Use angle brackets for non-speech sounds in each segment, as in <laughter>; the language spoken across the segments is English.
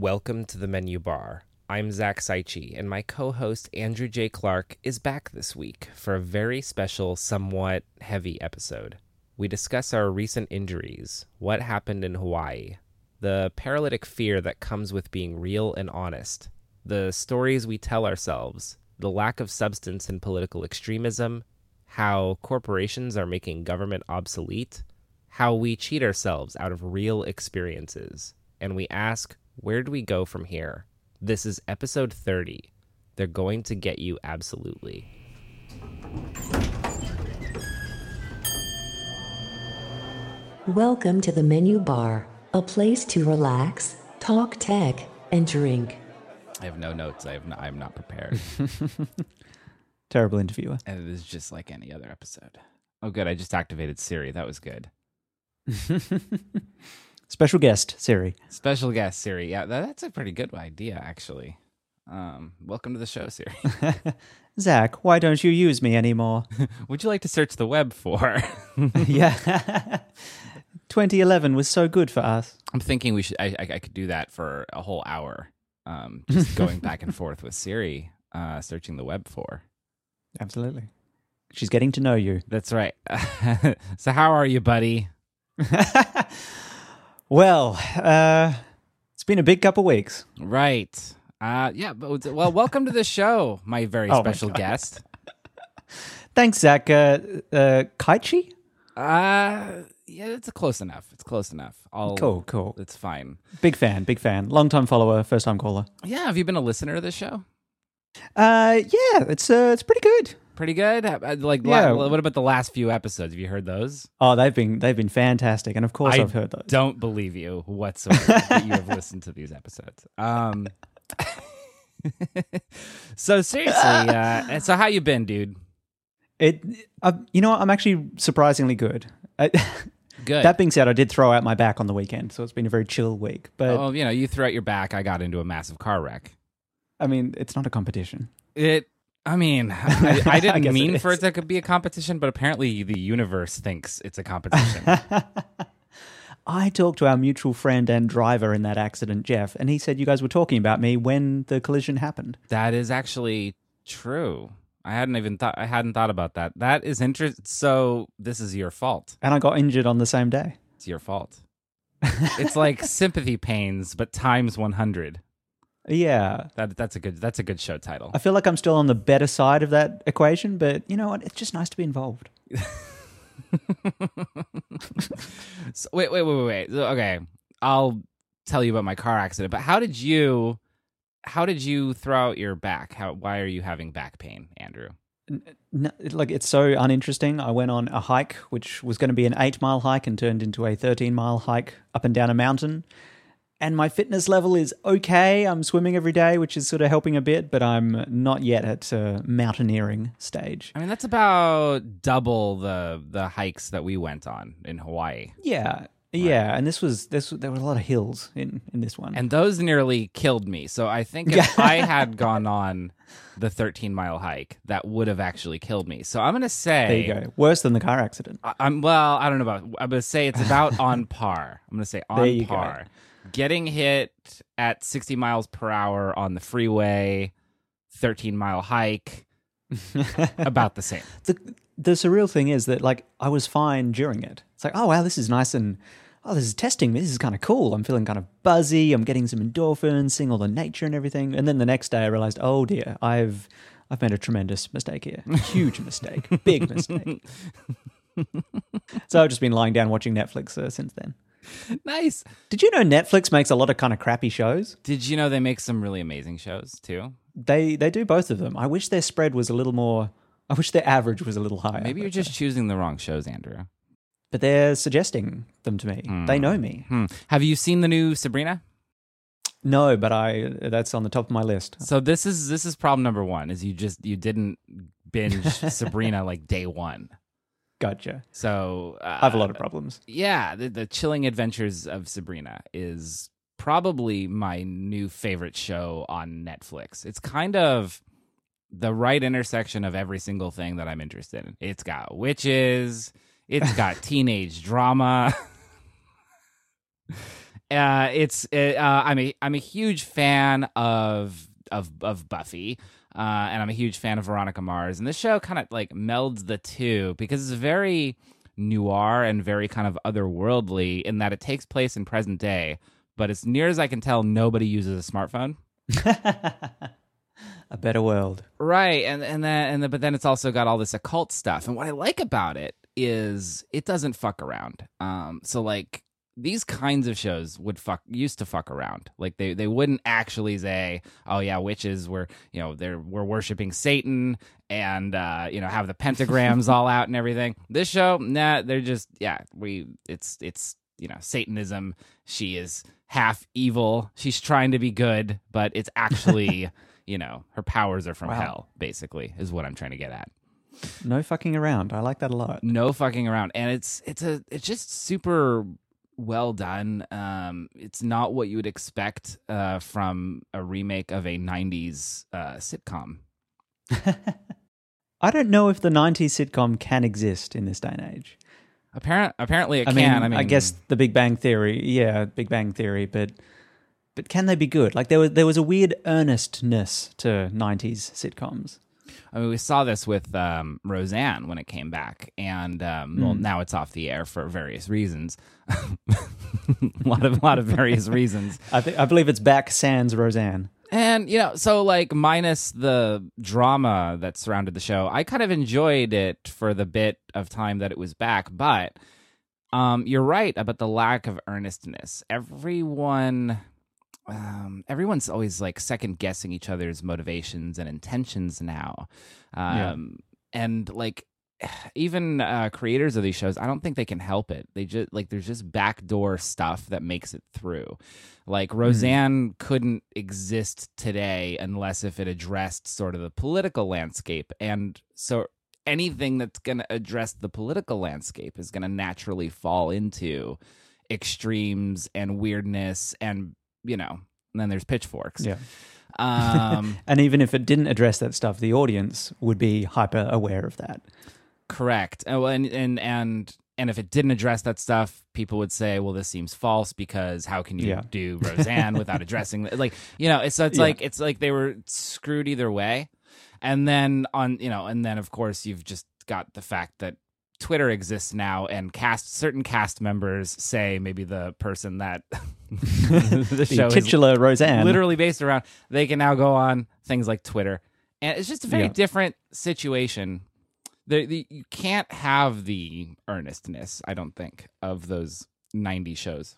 Welcome to the menu bar. I'm Zach Cichy, and my co host Andrew J. Clark is back this week for a very special, somewhat heavy episode. We discuss our recent injuries, what happened in Hawaii, the paralytic fear that comes with being real and honest, the stories we tell ourselves, the lack of substance in political extremism, how corporations are making government obsolete, how we cheat ourselves out of real experiences, and we ask, where do we go from here? This is episode 30. They're going to get you absolutely. Welcome to the menu bar, a place to relax, talk tech, and drink. I have no notes. I have no, I'm not prepared. <laughs> Terrible interviewer. and it is just like any other episode. Oh, good. I just activated Siri. That was good. <laughs> Special guest, Siri. Special guest Siri. Yeah, that, that's a pretty good idea, actually. Um, welcome to the show, Siri. <laughs> Zach, why don't you use me anymore? <laughs> Would you like to search the web for? <laughs> yeah. 2011 was so good for us. I'm thinking we should. I, I, I could do that for a whole hour. Um, just going back and forth with Siri, uh, searching the web for. Absolutely. She's getting to know you. That's right. so, how are you, buddy? Well, uh, it's been a big couple weeks. Right. Uh, yeah. But, well, welcome to the show, my very <laughs> Oh special God. guest. <laughs> Thanks, Zach. Uh, uh, Kaichi? Uh, yeah, it's close enough. It's close enough. I'll, Cool, cool. It's fine. Big fan, big fan. Long time follower, first time caller. Yeah. Have you been a listener to this show? Uh, yeah, it's uh, it's pretty good. Pretty good. Uh, Like, Yeah. la- what about the last few episodes? Have you heard those? Oh, they've been they've been fantastic, and of course I I've heard those. Don't believe you whatsoever that you have <laughs> listened to these episodes. Um. <laughs> so seriously, uh, so how you been, dude? It, uh, you know. I'm actually surprisingly good. I, Good. that being said, I did throw out my back on the weekend, so it's been a very chill week. But oh, you know, you threw out your back. I got into a massive car wreck. I mean, it's not a competition. It. I mean, <laughs> I, I I didn't it mean for is. it to be a competition, but apparently the universe thinks it's a competition. <laughs> I talked to our mutual friend and driver in that accident, Jeff, and he said you guys were talking about me when the collision happened. that is actually true. I hadn't even thought. I hadn't thought about that. That is interesting. So this is your fault. And I got injured on the same day. It's your fault. it's like sympathy pains, but times one hundred. Yeah. That that's a good that's a good show title. I feel like I'm still on the better side of that equation, but you know what? It's just nice to be involved. <laughs> So, wait, wait, wait, wait, wait. So, Okay, I'll tell you about my car accident. But how did you how did you throw out your back? How why are you having back pain, Andrew? No, like it's so uninteresting. I went on a hike, which was going to be an eight mile hike, and turned into a thirteen mile hike up and down a mountain. And my fitness level is okay. I'm swimming every day, which is sort of helping a bit, but I'm not yet at uh, mountaineering stage. I mean, that's about double the the hikes that we went on in Hawaii. Yeah, yeah. And this was this there were a lot of hills in in this one. And those nearly killed me. So I think if <laughs> I had gone on the 13 mile hike, that would have actually killed me. So I'm going to say there you go. Worse than the car accident. I- I'm well. I don't know about. I'm gonna say it's about on par. I'm gonna say There on you go. Getting hit at 60 miles per hour on the freeway, 13 mile hike, <laughs> about the same. the the surreal thing is that like I was fine during it. It's like, oh wow, this is nice and oh, this is testing me. This is kind of cool. I'm feeling kind of buzzy. I'm getting some endorphins, seeing all the nature and everything. And then the next day, I realized, oh dear, I've I've made a tremendous mistake here. Huge mistake. Big mistake. <laughs> so I've just been lying down watching Netflix uh, since then. <laughs> Nice. Did you know Netflix makes a lot of kind of crappy shows? Did you know they make some really amazing shows too? They they do both of them. I wish their spread was a little more. I wish their average was a little higher. Maybe you're just choosing the wrong shows, Andrew. but they're suggesting them to me. They know me. Hmm. Have you seen the new Sabrina? No, but I that's on the top of my list. So this is this is problem number one. Is you just you didn't binge <laughs> Sabrina like day one. Gotcha. So uh, I have a lot of problems. yeah, the, the chilling adventures of Sabrina is probably my new favorite show on Netflix. It's kind of the right intersection of every single thing that I'm interested in. It's got witches, it's got <laughs> teenage drama. <laughs> Uh, it's uh, I'm a I'm a huge fan of of of Buffy. Uh, and I'm a huge fan of Veronica Mars, and this show kind of like melds the two because it's very noir and very kind of otherworldly in that it takes place in present day, but as near as I can tell, nobody uses a smartphone. <laughs> A better world. Right, and and then and then, but then it's also got all this occult stuff. And what I like about it is it doesn't fuck around. Um, so like these kinds of shows would fuck used to fuck around. Like they they wouldn't actually say, "Oh yeah, witches were you know they're we're worshiping Satan and uh, you know have the pentagrams <laughs> all out and everything." This show, nah, they're just yeah we it's it's you know Satanism. She is half evil. She's trying to be good, but it's actually <laughs> you know her powers are from Wow. hell. Basically, is what I'm trying to get at No fucking around. I like that a lot. no fucking around and it's it's a it's just super well done um it's not what you would expect uh from a remake of a 90s uh sitcom <laughs> I don't know if the 90s sitcom can exist in this day and age. apparent apparently it I can mean, i mean I guess the Big Bang Theory, yeah, Big Bang Theory, but but can they be good? Like there was there was a weird earnestness to 90s sitcoms. I mean, we saw this with um, Roseanne when it came back, and um, well, now it's off the air for various reasons. a <laughs> lot of, lot of various <laughs> reasons. I think I believe it's back sans Roseanne. And you know, so like minus the drama that surrounded the show, I kind of enjoyed it for the bit of time that it was back. But um, you're right about the lack of earnestness. Everyone, um, everyone's always like second guessing each other's motivations and intentions now, Yeah. um, and like even uh, creators of these shows, I don't think they can help it. They just like there's just backdoor stuff that makes it through. Like Roseanne couldn't exist today unless if it addressed sort of the political landscape, and so anything that's going to address the political landscape is going to naturally fall into extremes and weirdness, and you know, and then there's pitchforks. Yeah. Um, <laughs> And even if it didn't address that stuff, the audience would be hyper aware of that. Correct. Oh, and and and and if it didn't address that stuff, people would say, "Well, this seems false because how can you Yeah. do Roseanne without addressing it?" Like, you know, it's so it's Yeah. like it's like they were screwed either way. And then on, you know, and then of course you've just got the fact that Twitter exists now, and cast certain cast members say maybe the person that <laughs> the show is titular Roseanne. literally based around they can now go on things like twitter and it's just a very Yeah. different situation the, the, you can't have the earnestness i don't think of those 90 shows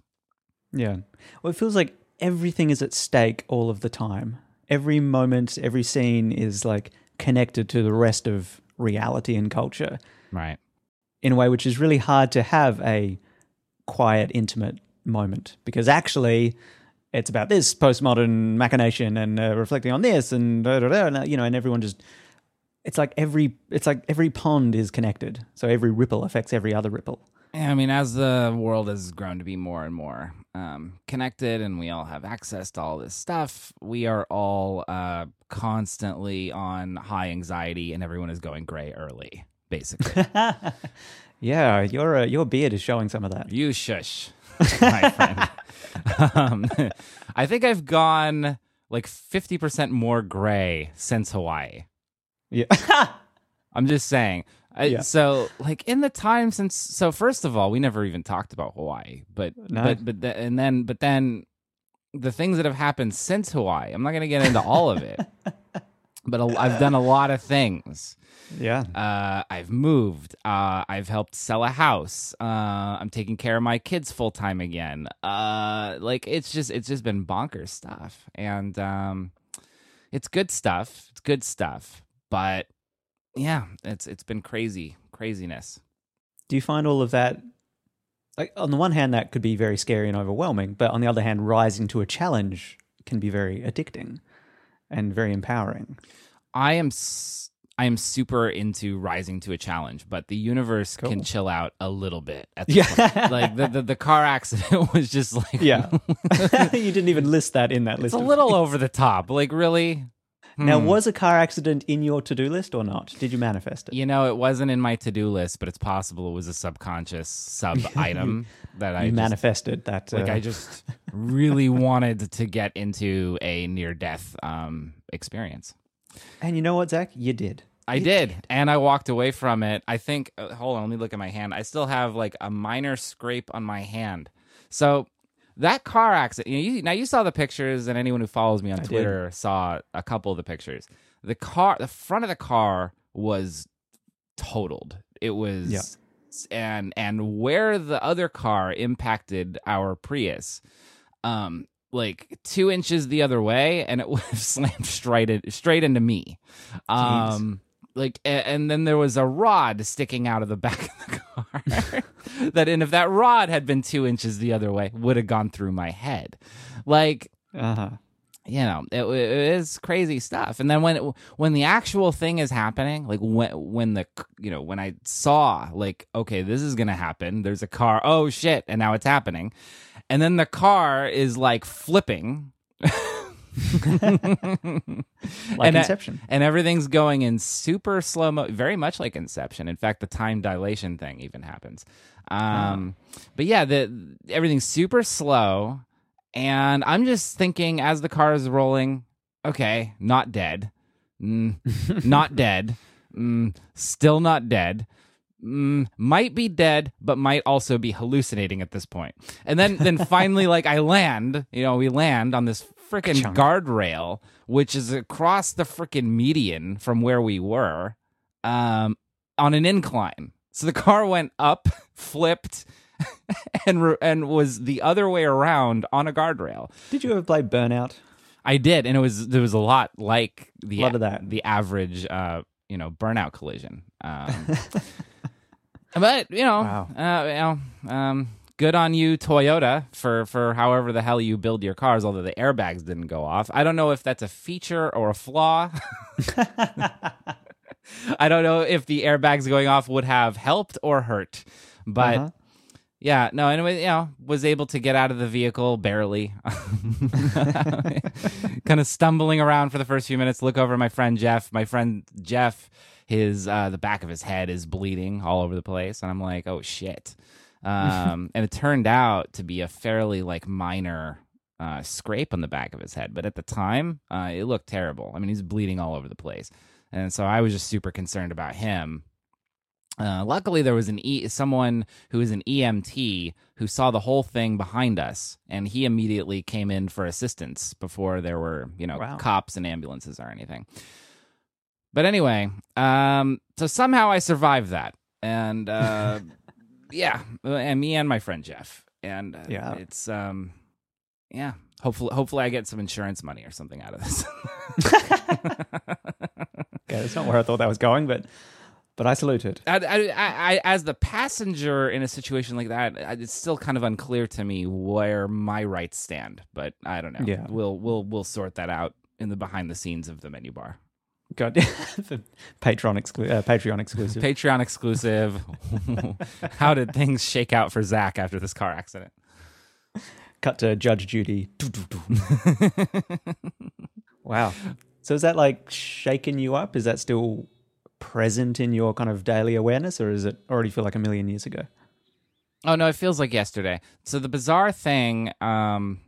Yeah. Well, it feels like everything is at stake all of the time. Every moment, every scene is like connected to the rest of reality and culture right in a way which is really hard to have a quiet, intimate moment because actually it's about this postmodern machination and uh, reflecting on this and, da, da, da, and, uh, you know, and everyone just. It's like every it's like every pond is connected, so every ripple affects every other ripple. i mean as the world has grown to be more and more um, connected and we all have access to all this stuff we are all uh, constantly on high anxiety and everyone is going gray early basically <laughs> Yeah, your uh, your beard is showing some of that. You shush, my friend. <laughs> um, I think I've gone like 50% more gray since Hawaii. Yeah. <laughs> I'm just saying. I, Yeah. So, like in the time since, so first of all, we never even talked about Hawaii, but No. but but the, and then but then the things that have happened since Hawaii. I'm not going to get into all of it, but a, I've done a lot of things. Yeah. Uh, I've moved. Uh, I've helped sell a house. Uh, I'm taking care of my kids full time again. Uh, like it's just it's just been bonkers stuff, and um, it's good stuff. It's good stuff, but yeah, it's it's been crazy craziness. Do you find all of that like on the one hand that could be very scary and overwhelming, but on the other hand rising to a challenge can be very addicting and very empowering. I am. S- I am super into rising to a challenge, but the universe can chill out a little bit. At the Yeah. point. like the, the the car accident <laughs> was just like Yeah. <laughs> <laughs> you didn't even list that in that It's list. It's a little things. over the top. Like, really? Now, was a car accident in your to do list or not? Did you manifest it? You know, it wasn't in my to do list, but it's possible it was a subconscious sub item that I just, manifested that. like. uh, I just really wanted to get into a near death um, experience. and you know what, Zach? You did. I did, and I walked away from it. I think. Uh, hold on, let me look at my hand. I still have like a minor scrape on my hand. So that car accident. You know, you, now you saw the pictures, and anyone who follows me on did. Twitter saw a couple of the pictures. The car, the front of the car was totaled. It was, Yeah. and and where the other car impacted our Prius, um, like two inches the other way, and it <laughs> would have slammed straight in, straight into me. Um, like, and then there was a rod sticking out of the back of the car. <laughs> that, and if that rod had been two inches the other way, would have gone through my head. Like, Uh huh. you know, it, it is crazy stuff. And then when it, when the actual thing is happening, like when when the you know when I saw like okay, this is gonna happen. There's a car. Oh shit! And now it's happening. And then the car is like flipping. <laughs> <laughs> Like And Inception. and everything's going in super slow mo, very much like Inception. In fact, the time dilation thing even happens. Um, But yeah, the everything's super slow, and I'm just thinking as the car is rolling, okay, not dead, mm, not <laughs> dead, mm, still not dead. Mm, might be dead, but might also be hallucinating at this point. And then, then <laughs> finally, like I land, you know, we land on this freaking guardrail, which is across the freaking median from where we were, um, on an incline. So the car went up, <laughs> flipped, <laughs> and re- and was the other way around on a guardrail. Did you ever play Burnout? I did, and it was there was a lot like the Lot of that. the average uh, you know burnout collision. Um, but you know, Wow. uh, you know, um, good on you, Toyota, for for however the hell you build your cars. Although the airbags didn't go off, I don't know if that's a feature or a flaw. <laughs> I don't know if the airbags going off would have helped or hurt, but. Uh-huh. Yeah, no, anyway, you know, was able to get out of the vehicle barely. <laughs> kind of stumbling around for the first few minutes, look over my friend Jeff. My friend Jeff, his uh the back of his head is bleeding all over the place, and I'm like, "Oh shit." Um <laughs> and it turned out to be a fairly like minor uh scrape on the back of his head, but at the time, uh it looked terrible. I mean, he's bleeding all over the place. And so I was just super concerned about him. Uh, luckily, there was an e- someone who was an EMT who saw the whole thing behind us, and he immediately came in for assistance before there were, you know, Wow. cops and ambulances or anything. But anyway, um, so somehow I survived that, and uh, <laughs> yeah, and me and my friend Jeff, and uh, Yeah. it's um, yeah. Hopefully, hopefully, I get some insurance money or something out of this. <laughs> Yeah, that's not where I thought that was going, but but I salute it. I, I, I, I- as the passenger in a situation like that, it's still kind of unclear to me where my rights stand. But I don't know. Yeah. we'll we'll we'll sort that out in the behind the scenes of the menu bar. God, <laughs> the Patreon exclu- uh, Patreon exclusive. Patreon exclusive. <laughs> How did things shake out for Zach after this car accident? Cut to Judge Judy. <laughs> wow. So is that like shaking you up? Is that still present in your kind of daily awareness, or is it already feel like a million years ago? Oh no, it feels like yesterday. So the bizarre thing, um,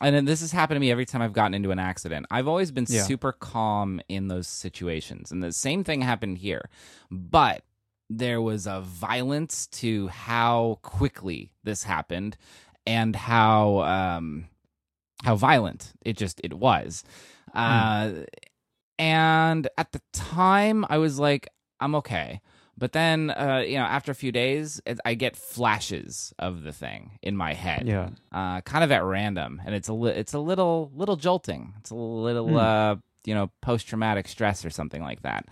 and then this has happened to me every time I've gotten into an accident. I've always been Yeah. super calm in those situations, and the same thing happened here. But there was a violence to how quickly this happened, and how um, how violent it just it was. Uh, and at the time, I was like, I'm okay. But then, uh, you know, after a few days, it, I get flashes of the thing in my head, Yeah. uh, kind of at random, and it's a li- it's a little little jolting. It's a little uh, you know post traumatic stress or something like that.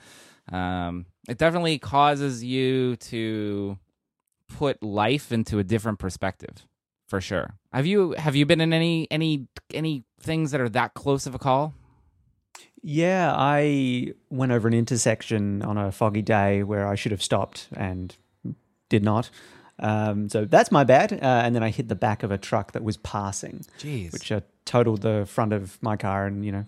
Um, it definitely causes you to put life into a different perspective, for sure. Have you have you been in any any any things that are that close of a call? Yeah, I went over an intersection on a foggy day where I should have stopped and did not. Um, so that's my bad. Uh, and then I hit the back of a truck that was passing, Jeez, which uh, totaled the front of my car and, you know,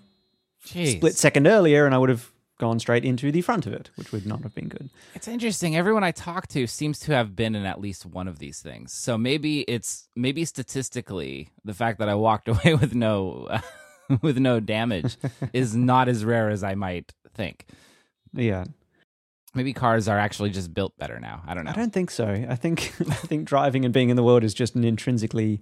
Jeez. split second earlier, and I would have gone straight into the front of it, which would not have been good. It's interesting. Everyone I talk to seems to have been in at least one of these things. So maybe it's maybe statistically the fact that I walked <laughs> away with no <laughs> with no damage is not as rare as I might think. Yeah, Maybe cars are actually just built better now. I don't know. I don't think so. I think <laughs> I think driving and being in the world is just an intrinsically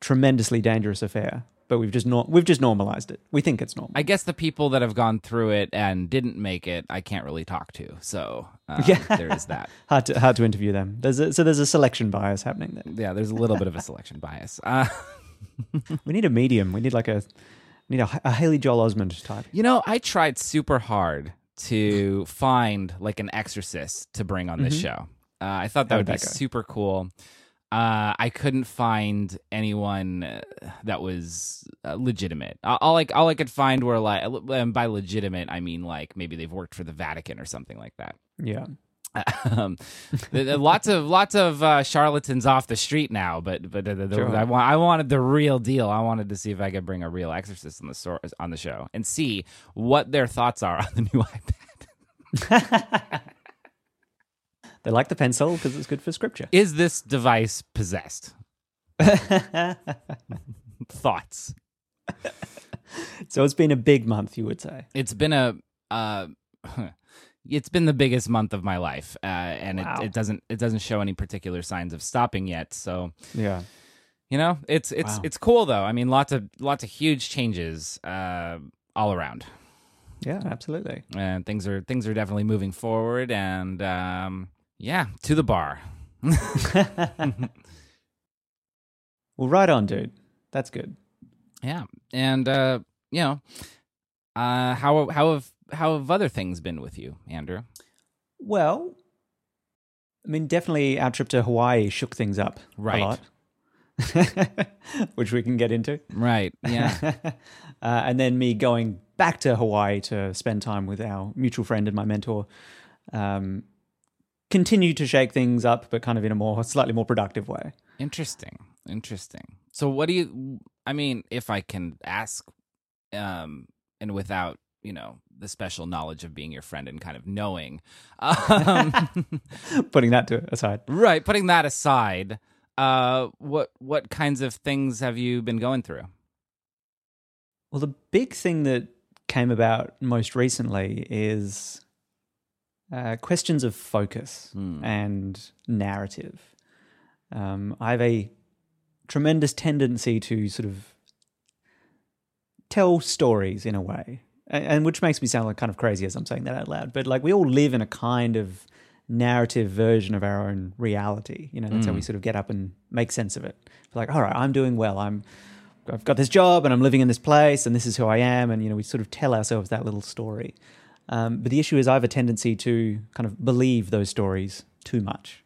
tremendously dangerous affair. But we've just not we've just normalized it. We think it's normal. I guess the people that have gone through it and didn't make it, I can't really talk to. So <laughs> um, Yeah. there is that. hard to hard to interview them. There's a, so there's a selection bias happening there. Yeah, there's a little bit of a selection bias. Uh, <laughs> We need a medium. We need like a need a, a Haley Joel Osment type. You know, I tried super hard to find like an exorcist to bring on this show. Uh, I thought that How would be that super cool. Uh, I couldn't find anyone uh, that was uh, legitimate. All I all I could find were like, and by legitimate I mean like maybe they've worked for the Vatican or something like that. Yeah. Um, there- there are lots of lots of uh, charlatans off the street now, but but the, the, Sure. I want I wanted the real deal. I wanted to see if I could bring a real exorcist on the sor- on the show and see what their thoughts are <laughs> on the new iPad. <laughs> They like the pencil because it's good for scripture. Is this device possessed? <laughs> Thoughts. So it's been a big month, you would say. It's been a uh, it's been the biggest month of my life, uh, and Wow. it, it doesn't it doesn't show any particular signs of stopping yet. So Yeah. You know, it's it's Wow. it's cool though. I mean, lots of lots of huge changes uh, all around, Yeah, absolutely. and things are things are definitely moving forward. And um, yeah, to the bar. <laughs> Well, right on, dude. That's good. Yeah, and uh, you know, uh, how how have how have other things been with you, Andrew? Well, I mean, definitely our trip to Hawaii shook things up Right. a lot, <laughs> which we can get into. Right. Yeah. <laughs> uh, and then me going back to Hawaii to spend time with our mutual friend and my mentor um, continued to shake things up, but kind of in a more slightly more productive way. Interesting. Interesting. So what do you I mean, if I can ask um and without, you know, the special knowledge of being your friend and kind of knowing <laughs> um Putting that to aside. right, putting that aside, uh what what kinds of things have you been going through? Well, the big thing that came about most recently is uh, questions of focus Hmm. and narrative. Um, I have a tremendous tendency to sort of tell stories in a way, and, and which makes me sound like kind of crazy as I'm saying that out loud. But like we all live in a kind of narrative version of our own reality. You know, that's how we sort of get up and make sense of it. Like, all right, I'm doing well. I'm I've got this job and I'm living in this place and this is who I am. And, you know, we sort of tell ourselves that little story. Um, but the issue is I have a tendency to kind of believe those stories too much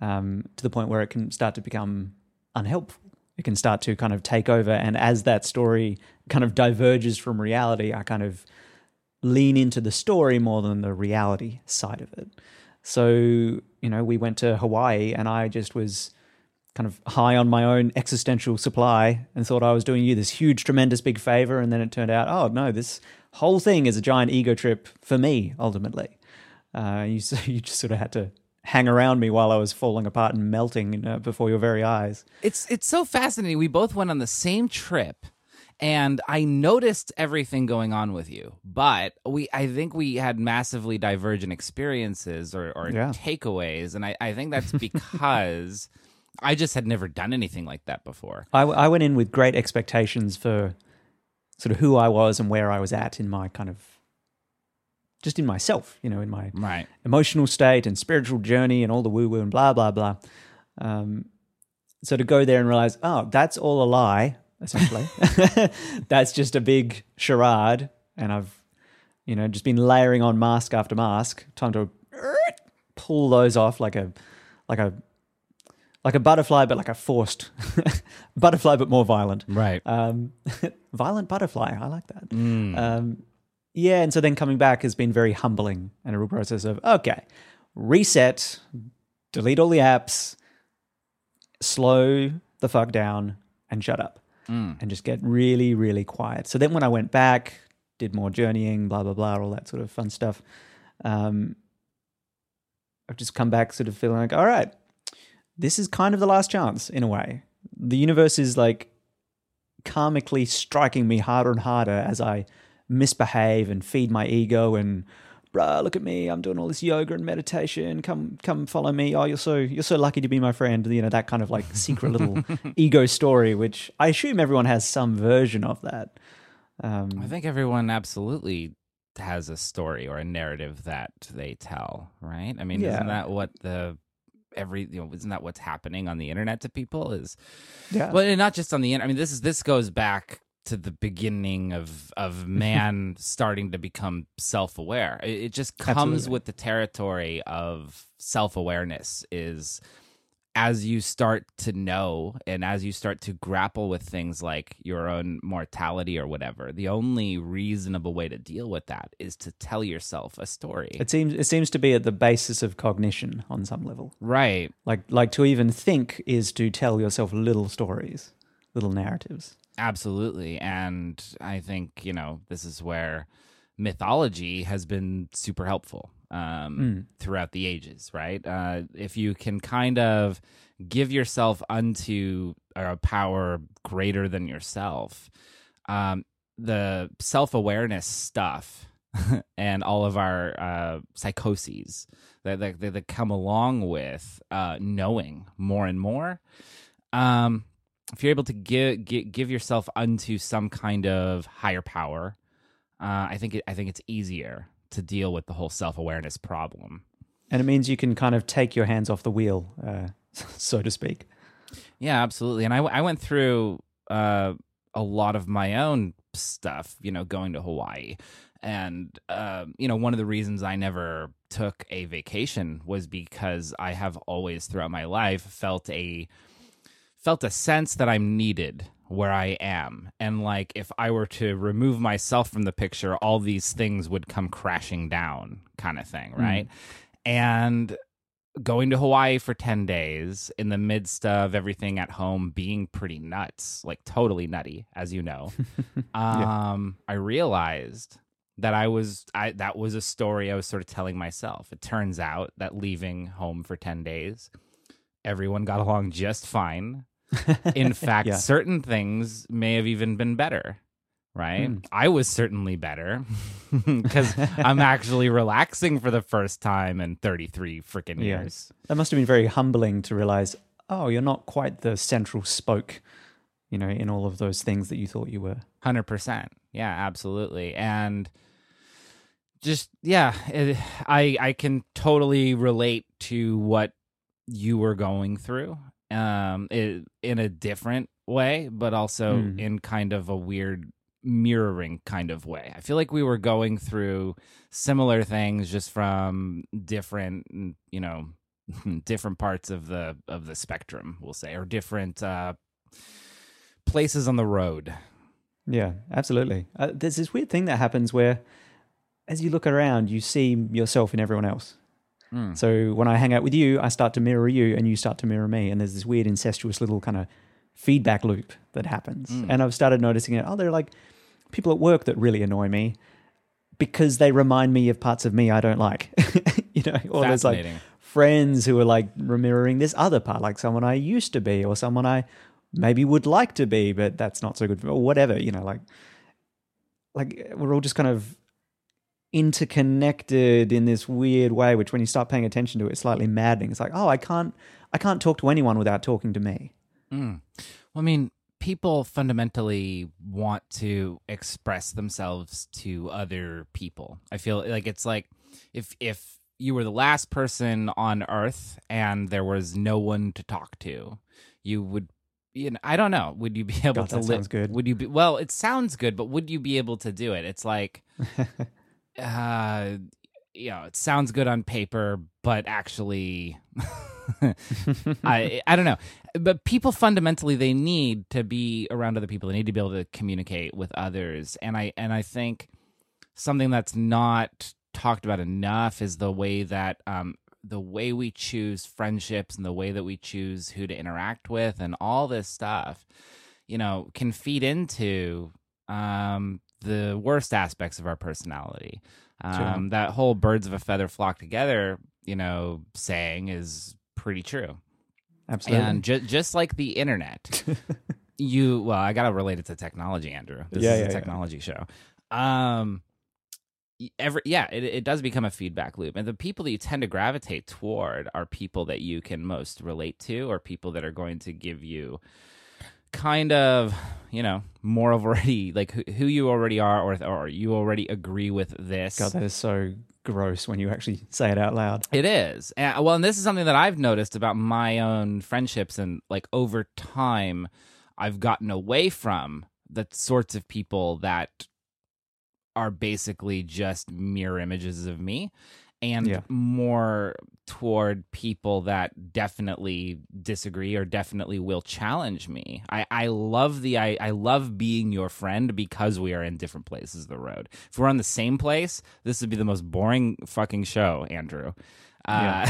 um, to the point where it can start to become unhelpful. It can start to kind of take over. And as that story kind of diverges from reality, I kind of lean into the story more than the reality side of it. So, you know, we went to Hawaii and I just was kind of high on my own existential supply and thought I was doing you this huge, tremendous big favor. And then it turned out, oh, no, this whole thing is a giant ego trip for me, ultimately. Uh, you, <laughs> you just sort of had to hang around me while I was falling apart and melting uh, before your very eyes. It's it's so fascinating. We both went on the same trip and I noticed everything going on with you. But we I think we had massively divergent experiences or, or Yeah. takeaways. And I, I think that's <laughs> because I just had never done anything like that before. I, I went in with great expectations for sort of who I was and where I was at in my kind of just in myself, you know, in my Right. emotional state and spiritual journey and all the woo woo and blah blah blah. Um, so to go there and realize, oh, that's all a lie, essentially. <laughs> that's just a big charade, and I've, you know, just been layering on mask after mask. Time to pull those off like a, like a, like a butterfly, but like a forced <laughs> butterfly, but more violent. Right. Um, <laughs> violent butterfly. I like that. Um, yeah, and so then coming back has been very humbling and a real process of okay, reset, delete all the apps, slow the fuck down, and shut up, and just get really, really quiet. So then when I went back, did more journeying, blah blah blah, all that sort of fun stuff. Um, I've just come back sort of feeling like, all right, this is kind of the last chance in a way. The universe is like karmically striking me harder and harder as I misbehave and feed my ego and bruh, look at me, I'm doing all this yoga and meditation. Come come follow me. Oh, you're so you're so lucky to be my friend. You know, that kind of like secret little <laughs> ego story, which I assume everyone has some version of that. Um, I think everyone absolutely has a story or a narrative that they tell, right? I mean, Yeah. isn't that what the every you know isn't that what's happening on the internet to people is yeah. well and not just on the internet i mean this is this goes back to the beginning of of <laughs> man starting to become self-aware it, it just comes Absolutely. with the territory of self-awareness is as you start to know and as you start to grapple with things like your own mortality or whatever the only reasonable way to deal with that is to tell yourself a story it seems it seems to be at the basis of cognition on some level. right Like like to even think is to tell yourself little stories, little narratives. Absolutely. And I think, you know, this is where mythology has been super helpful um, throughout the ages, right? Uh, if you can kind of give yourself unto a power greater than yourself, um, the self awareness stuff <laughs> and all of our uh, psychoses that, that, that come along with uh, knowing more and more. Um, if you're able to give, give give yourself unto some kind of higher power, uh, I think it, I think it's easier to deal with the whole self awareness problem. And it means you can kind of take your hands off the wheel, uh, <laughs> so to speak. Yeah, absolutely. And I, I went through uh, a lot of my own stuff, you know, going to Hawaii. And, um, you know, one of the reasons I never took a vacation was because I have always throughout my life felt a felt a sense that I'm needed where I am. And like if I were to remove myself from the picture, all these things would come crashing down kind of thing, right? And going to Hawaii for 10 days in the midst of everything at home being pretty nuts, like totally nutty, as you know. <laughs> um, I realized that I was I that was a story I was sort of telling myself. It turns out that leaving home for 10 days, everyone got along just fine. In <laughs> fact, Yeah. certain things may have even been better. Right? Hmm. I was certainly better <laughs> because I'm actually relaxing for the first time in 33 freaking Yeah. years. That must have been very humbling to realize, oh, you're not quite the central spoke, you know, in all of those things that you thought you were. Hundred percent. Yeah, absolutely. And just yeah, it, I I can totally relate to what you were going through, um, it, in a different way, but also Mm. in kind of a weird mirroring kind of way. I feel like we were going through similar things, just from different, you know, <laughs> different parts of the of the spectrum, we'll say, or different uh, places on the road. Yeah, absolutely. Uh, there's this weird thing that happens where, as you look around, you see yourself in everyone else. Mm. So when I hang out with you, I start to mirror you, and you start to mirror me, and there's this weird incestuous little kind of feedback loop that happens. Mm. And I've started noticing it. Oh, there are like people at work that really annoy me because they remind me of parts of me I don't like. <laughs> you know, or there's like friends who are like mirroring this other part, like someone I used to be, or someone I maybe would like to be, but that's not so good for me, or whatever. You know, like like we're all just kind of interconnected in this weird way, which when you start paying attention to it, it's slightly maddening. It's like, oh, I can't I can't talk to anyone without talking to me. Mm. Well, I mean, people fundamentally want to express themselves to other people. I feel like it's like if if you were the last person on Earth and there was no one to talk to, you would. You know, I don't know. Would you be <laughs> able God, to that li- sounds good. Would you be well? It sounds good, but would you be able to do it? It's like, <laughs> uh, you know, it sounds good on paper, but actually, <laughs> I I don't know. But people fundamentally they need to be around other people. They need to be able to communicate with others. And I and I think something that's not talked about enough is the way that um the way we choose friendships and the way that we choose who to interact with and all this stuff, you know, can feed into um the worst aspects of our personality. Um, Sure. That whole "birds of a feather flock together," you know, saying is pretty true. Absolutely. And ju- just like the internet, <laughs> you well, I gotta relate it to technology, Andrew. This Yeah, is yeah, a yeah. technology show. Um, every yeah, it, it does become a feedback loop, and the people that you tend to gravitate toward are people that you can most relate to, or people that are going to give you kind of you know more of already <laughs> like who, who you already are, or or you already agree with this. God, that is so gross when you actually <laughs> say it out loud. It is. And, well, and this is something that I've noticed about my own friendships and like over time I've gotten away from the sorts of people that are basically just mirror images of me and Yeah. more toward people that definitely disagree or definitely will challenge me. I, I love the I, I love being your friend because we are in different places of the road. If we're on the same place, this would be the most boring fucking show, Andrew. Uh,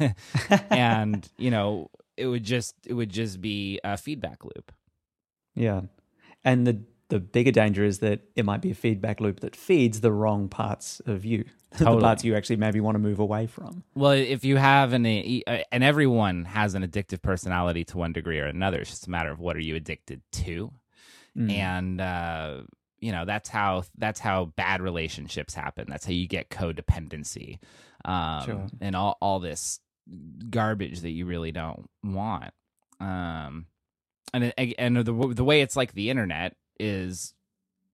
<laughs> and you know, it would just it would just be a feedback loop. Yeah. And the the bigger danger is that it might be a feedback loop that feeds the wrong parts of you. <laughs> Totally. the parts you actually maybe want to move away from. Well, if you have an uh, and everyone has an addictive personality to one degree or another, it's just a matter of what are you addicted to, Mm. and uh, you know that's how that's how bad relationships happen. That's how you get codependency, um, Sure. and all all this garbage that you really don't want. Um, and and the the way it's like the internet is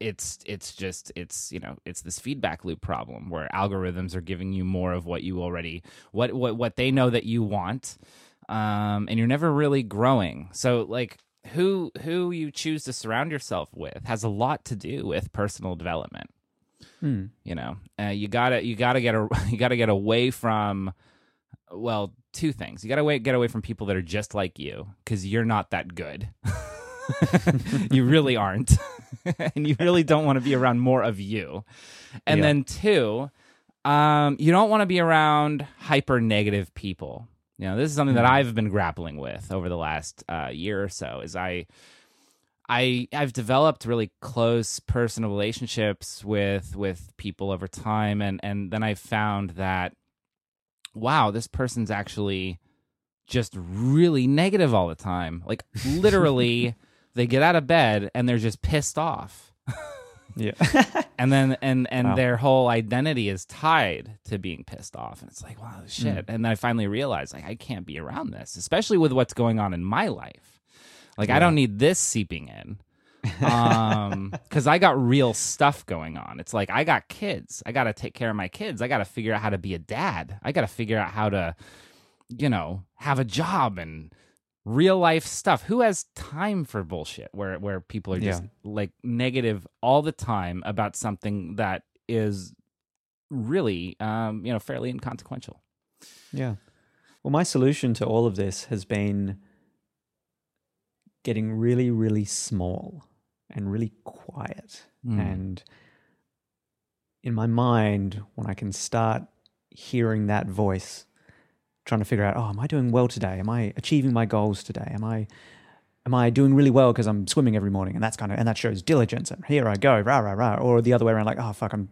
it's it's just it's you know it's this feedback loop problem where algorithms are giving you more of what you already what what what they know that you want um and you're never really growing. So like who who you choose to surround yourself with has a lot to do with personal development. Hmm. you know uh, you gotta you gotta get a, <laughs> you gotta get away from well two things. You gotta wait, get away from people that are just like you because you're not that good <laughs> <laughs> you really aren't. <laughs> And you really don't want to be around more of you. And Yeah. then two um, you don't want to be around hyper negative people. You know this is something that i've been grappling with over the last uh, year or so is i I I've developed really close personal relationships with with people over time and and then I found that wow this person's actually just really negative all the time. Like <laughs> literally they get out of bed and they're just pissed off. Yeah. <laughs> and then and and Wow. their whole identity is tied to being pissed off. And it's like wow shit. And then i finally realized like i can't be around this especially with what's going on in my life. Like i don't need this seeping in. <laughs> Um because i got real stuff going on. It's like i got kids. I gotta take care of my kids. I gotta figure out how to be a dad. I gotta figure out how to you know have a job and real life stuff who has time for bullshit where where people are just Yeah. like negative all the time about something that is really um you know fairly inconsequential Yeah. Well, my solution to all of this has been getting really, really small and really quiet. Mm. And in my mind, when I can start hearing that voice, trying to figure out, oh, am I doing well today? Am I achieving my goals today? Am I am I doing really well because I'm swimming every morning and that's kind of and that shows diligence and here I go, rah rah rah. Or the other way around, like, oh fuck, I'm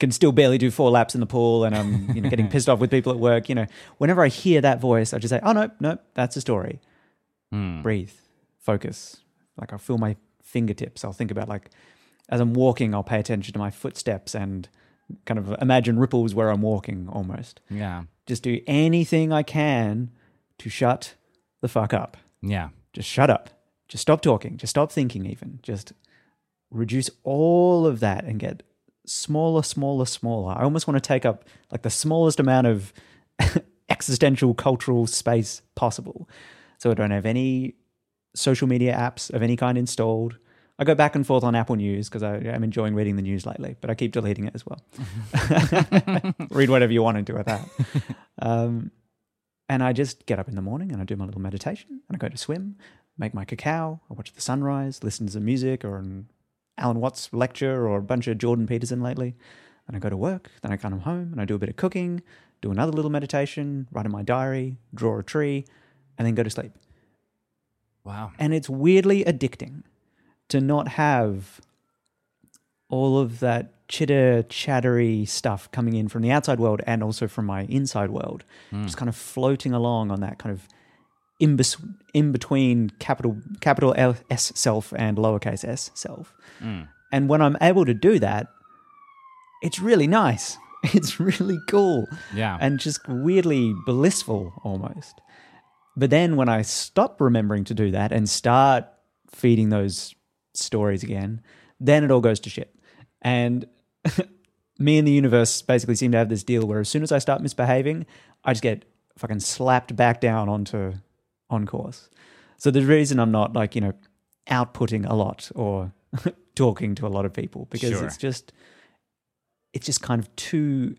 can still barely do four laps in the pool and I'm you know getting <laughs> pissed off with people at work. You know, whenever I hear that voice, I just say, oh no, no, that's a story. Hmm. Breathe, focus. Like I'll feel my fingertips. I'll think about like as I'm walking, I'll pay attention to my footsteps and kind of imagine ripples where I'm walking almost. yeah Just do anything I can to shut the fuck up. yeah Just shut up. Just stop talking. Just stop thinking, even. Just reduce all of that and get smaller, smaller, smaller. I almost want to take up like the smallest amount of <laughs> existential cultural space possible. So I don't have any social media apps of any kind installed. I go back and forth on Apple News because I'm enjoying reading the news lately, but I keep deleting it as well. <laughs> Read whatever you want and do with that. Um, and I just get up in the morning and I do my little meditation and I go to swim, make my cacao, I watch the sunrise, listen to some music or an Alan Watts lecture or a bunch of Jordan Peterson lately. And I go to work, then I come home and I do a bit of cooking, do another little meditation, write in my diary, draw a tree, and then go to sleep. wow And it's weirdly addicting to not have all of that chitter chattery stuff coming in from the outside world and also from my inside world, hmm. just kind of floating along on that kind of in, bes- in between capital capital L- S self and lowercase s self. Hmm. And when I'm able to do that, it's really nice. <laughs> It's really cool Yeah. and just weirdly blissful almost. But then when I stop remembering to do that and start feeding those stories again, then it all goes to shit. And <laughs> me and the universe basically seem to have this deal where as soon as I start misbehaving, I just get fucking slapped back down onto on course. So the reason I'm not like, you know, outputting a lot or <laughs> talking to a lot of people because Sure. it's just it's just kind of too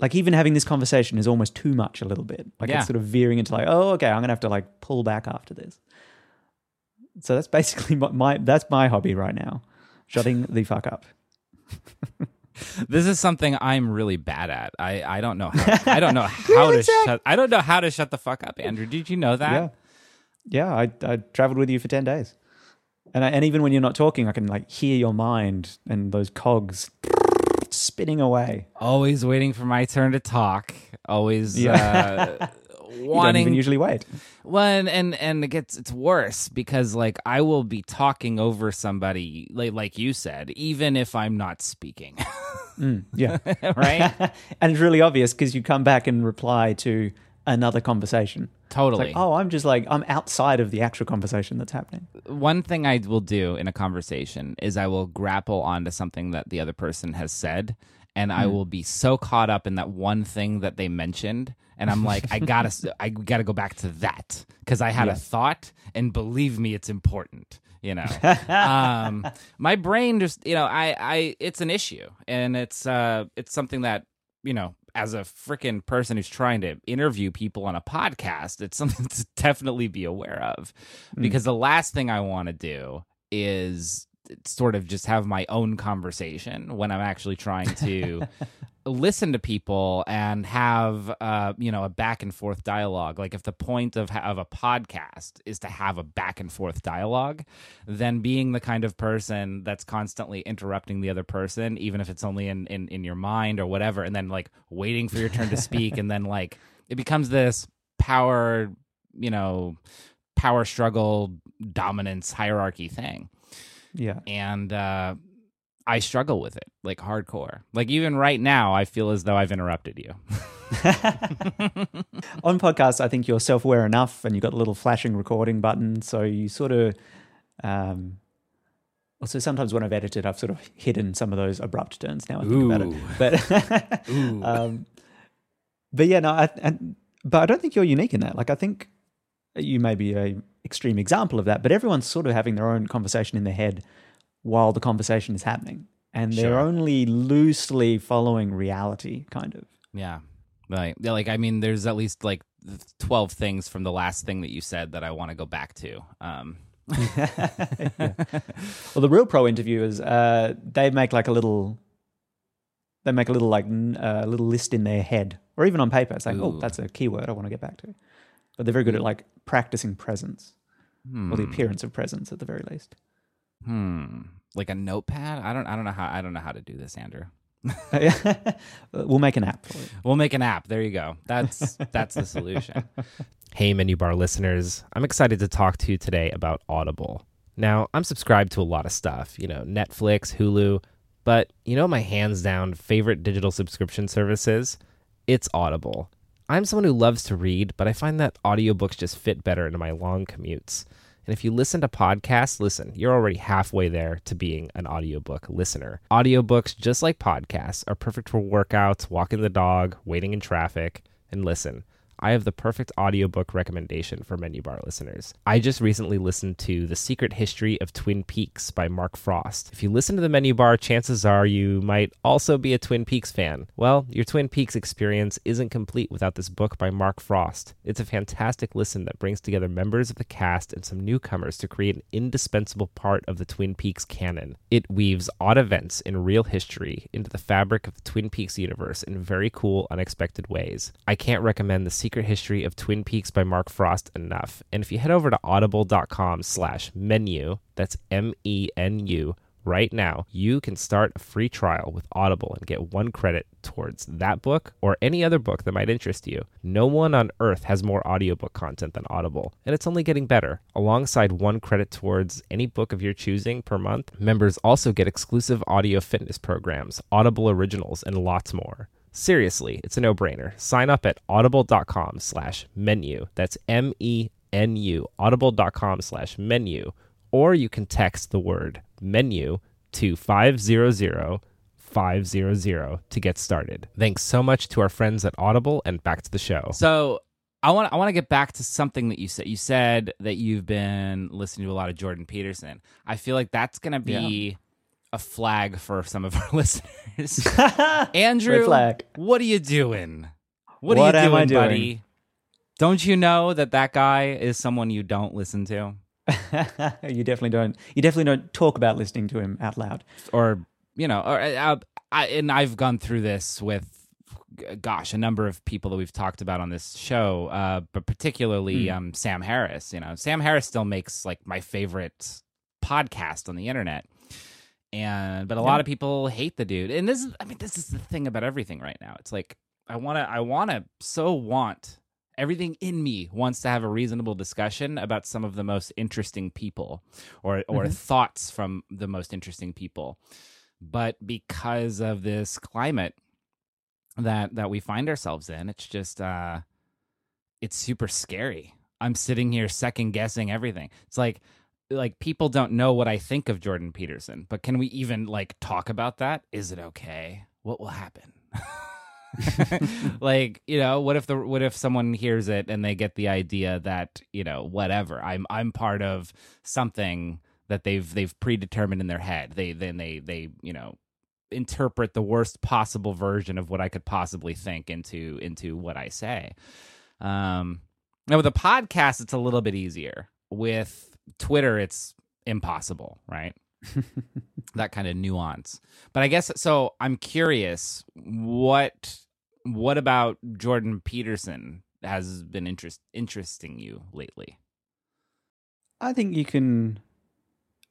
like even having this conversation is almost too much a little bit. Like Yeah. it's sort of veering into like, oh, okay, I'm gonna have to like pull back after this. So that's basically <laughs> my, my that's my hobby right now, shutting the fuck up. <laughs> This is something I'm really bad at. I, I don't know how <laughs> I don't know how to shut I don't know how to shut the fuck up, Andrew. Did you know that? Yeah, yeah. I I traveled with you for ten days, and I, and even when you're not talking, I can like hear your mind and those cogs spinning away. Always waiting for my turn to talk. Always Yeah. uh, wanting even usually wait. Well, and and it gets it's worse because like I will be talking over somebody like like you said, even if I'm not speaking, <laughs> mm, Yeah, <laughs> right? <laughs> and it's really obvious because you come back and reply to another conversation. Totally. like, oh, I'm just like I'm outside of the actual conversation that's happening. One thing I will do in a conversation is I will grapple onto something that the other person has said, and I will be so caught up in that one thing that they mentioned, and I'm like, I gotta, I gotta go back to that because I had a thought, and believe me, it's important. You know, <laughs> um, my brain just, you know, I, I, it's an issue, and it's, uh, it's something that, you know, as a freaking person who's trying to interview people on a podcast, it's something <laughs> to definitely be aware of, because the last thing I want to do is sort of just have my own conversation when I'm actually trying to <laughs> listen to people and have uh you know a back and forth dialogue. Like if the point of of a podcast is to have a back and forth dialogue then being the kind of person that's constantly interrupting the other person even if it's only in in, in your mind or whatever and then like waiting for your turn to speak and then like it becomes this power you know power struggle dominance hierarchy thing Yeah, and uh I struggle with it like hardcore. Like even right now, I feel as though I've interrupted you. <laughs> <laughs> on podcasts, I think you're self aware enough, and you've got a little flashing recording button, so you sort of. Um, also, sometimes when I've edited, I've sort of hidden some of those abrupt turns. Now I think about it, but <laughs> um, but yeah, no, I, and, but I don't think you're unique in that. Like, I think you may be a extreme example of that, but everyone's sort of having their own conversation in their head while the conversation is happening, and they're Sure. only loosely following reality, kind of. Yeah. Like, yeah, like I mean, there's at least like twelve things from the last thing that you said that I want to go back to. Um, Yeah. <laughs> Well, the real pro interviewers, uh, they make like a little, they make a little like n- uh, little list in their head or even on paper, saying, "Oh, Ooh. that's a keyword I want to get back to." But they're very good at like practicing presence or the hmm. appearance of presence at the very least. hmm. Like a notepad? I don't. I don't know how. I don't know how to do this, Andrew. Uh, <laughs> uh, we'll make an app for it. We'll make an app. There you go. That's <laughs> that's the solution. Hey, Menu Bar listeners. I'm excited to talk to you today about Audible. Now, I'm subscribed to a lot of stuff, you know, Netflix, Hulu, but you know, my hands down favorite digital subscription services? It's Audible. I'm someone who loves to read, but I find that audiobooks just fit better into my long commutes. And if you listen to podcasts, listen, you're already halfway there to being an audiobook listener. Audiobooks, just like podcasts, are perfect for workouts, walking the dog, waiting in traffic. And listen, I have the perfect audiobook recommendation for Menu Bar listeners. I just recently listened to The Secret History of Twin Peaks by Mark Frost. If you listen to the Menu Bar, chances are you might also be a Twin Peaks fan. Well, your Twin Peaks experience isn't complete without this book by Mark Frost. It's a fantastic listen that brings together members of the cast and some newcomers to create an indispensable part of the Twin Peaks canon. It weaves odd events in real history into the fabric of the Twin Peaks universe in very cool, unexpected ways. I can't recommend The Secret History of Twin Peaks by Mark Frost enough. And if you head over to audible.com slash menu, that's M-E-N-U, Right now, you can start a free trial with Audible and get one credit towards that book or any other book that might interest you. No one on earth has more audiobook content than Audible, and it's only getting better. Alongside one credit towards any book of your choosing per month, members also get exclusive audio fitness programs, Audible originals, and lots more. Seriously, it's a no-brainer. Sign up at audible.com slash menu. That's M-E-N-U, audible.com slash menu. Or you can text the word menu to 500 500 to get started. Thanks so much to our friends at Audible and back to the show. So I want I want to get back to something that you said. You said that you've been listening to a lot of Jordan Peterson. I feel like that's going to be a flag for some of our <laughs> listeners. <laughs> Andrew, what are you doing? What, What are you doing, doing? buddy? Don't you know that that guy is someone you don't listen to? <laughs> you definitely don't. You definitely don't talk about listening to him out loud. or you know, or uh, I, and I've gone through this with, gosh, a number of people that we've talked about on this show, uh, but particularly um, Sam Harris. You know, Sam Harris still makes like my favorite podcast on the internet, and but a lot of people hate the dude. And this is, I mean, this is the thing about everything right now. It's like I want to, I want to, so want. Everything in me wants to have a reasonable discussion about some of the most interesting people or or thoughts from the most interesting people but because of this climate that that we find ourselves in it's just uh it's super scary i'm sitting here second guessing everything it's like like people don't know what i think of jordan peterson but can we even like talk about that? Is it okay? What will happen? <laughs> Like you know what if the what if someone hears it and they get the idea that you know whatever i'm i'm part of something that they've they've predetermined in their head. They then they they you know interpret the worst possible version of what i could possibly think into into what i say. Um now with a podcast it's a little bit easier. With twitter it's impossible right <laughs> that kind of nuance. But I guess so I'm curious what what about Jordan Peterson has been interest interesting you lately? I think you can.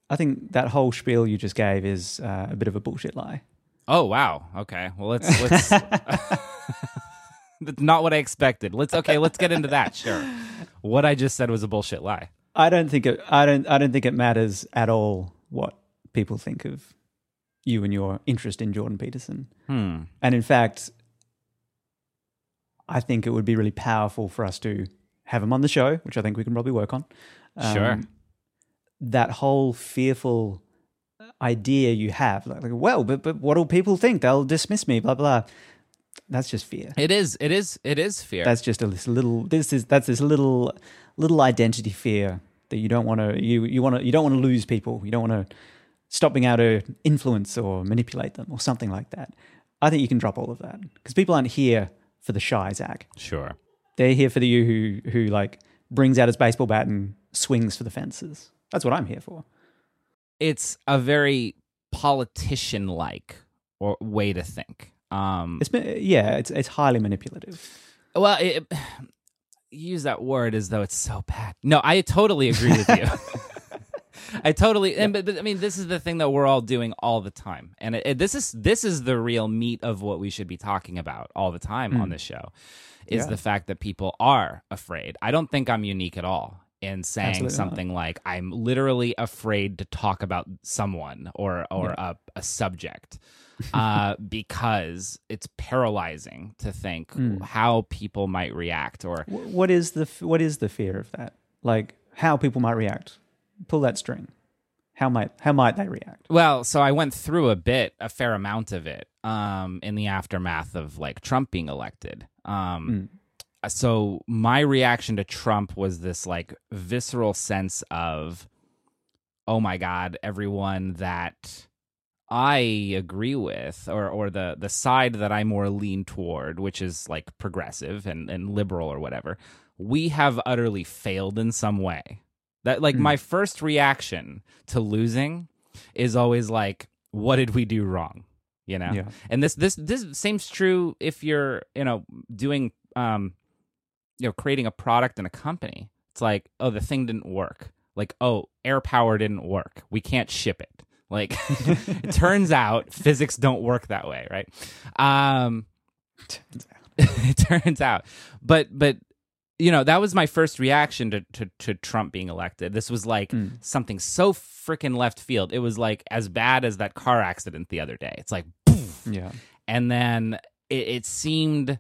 I think that whole spiel you just gave is uh, a bit of a bullshit lie. Oh wow. Okay. Well let's let's <laughs> <laughs> That's not what I expected. Let's okay, let's get into that. Sure. What I just said was a bullshit lie. I don't think it. I don't. I don't think it matters at all what people think of you and your interest in Jordan Peterson. Hmm. And in fact, I think it would be really powerful for us to have him on the show, which I think we can probably work on. Um, Sure. That whole fearful idea you have, like, like, well, but but what will people think? They'll dismiss me. Blah blah. That's just fear. It is it is it is fear. That's just a this little. This is that's this little little identity fear that you don't want to. You you want to. You don't want to lose people. You don't want to stop being able to influence or manipulate them or something like that. I think you can drop all of that because people aren't here for the shy Zac. sure. They're here for the you who who like brings out his baseball bat and swings for the fences. That's what I'm here for. It's a very politician like or way to think. Um It's yeah, it's it's highly manipulative. Well, it, you use that word as though it's so bad. No, I totally agree with you. <laughs> I totally, and but, but I mean, this is the thing that we're all doing all the time, and it, it- this is this is the real meat of what we should be talking about all the time on hmm. this show, is Yeah. the fact that people are afraid. I don't think I'm unique at all in saying Absolutely not. something like I'm literally afraid to talk about someone or or a, a subject <laughs> uh, because it's paralyzing to think Hmm. how people might react or What is the what is the fear of that? Like how people might react. Pull that string. How might how might they react? well so i went through a bit a fair amount of it um in the aftermath of like trump being elected um so my reaction to trump was this like visceral sense of oh my god everyone that i agree with or or the the side that i more lean toward which is like progressive and and liberal or whatever we have utterly failed in some way. That like my first reaction to losing is always like what did we do wrong? You know? Yeah. and this this this seems true if you're you know doing um you know creating a product in a company. It's like oh the thing didn't work. Like oh AirPower didn't work. We can't ship it Like, <laughs> it turns out physics don't work that way, right? Um, <laughs> it turns out, but but you know that was my first reaction to, to, to Trump being elected. This was like something so freaking left field. It was like as bad as that car accident the other day. It's like, Yeah. and then it, it seemed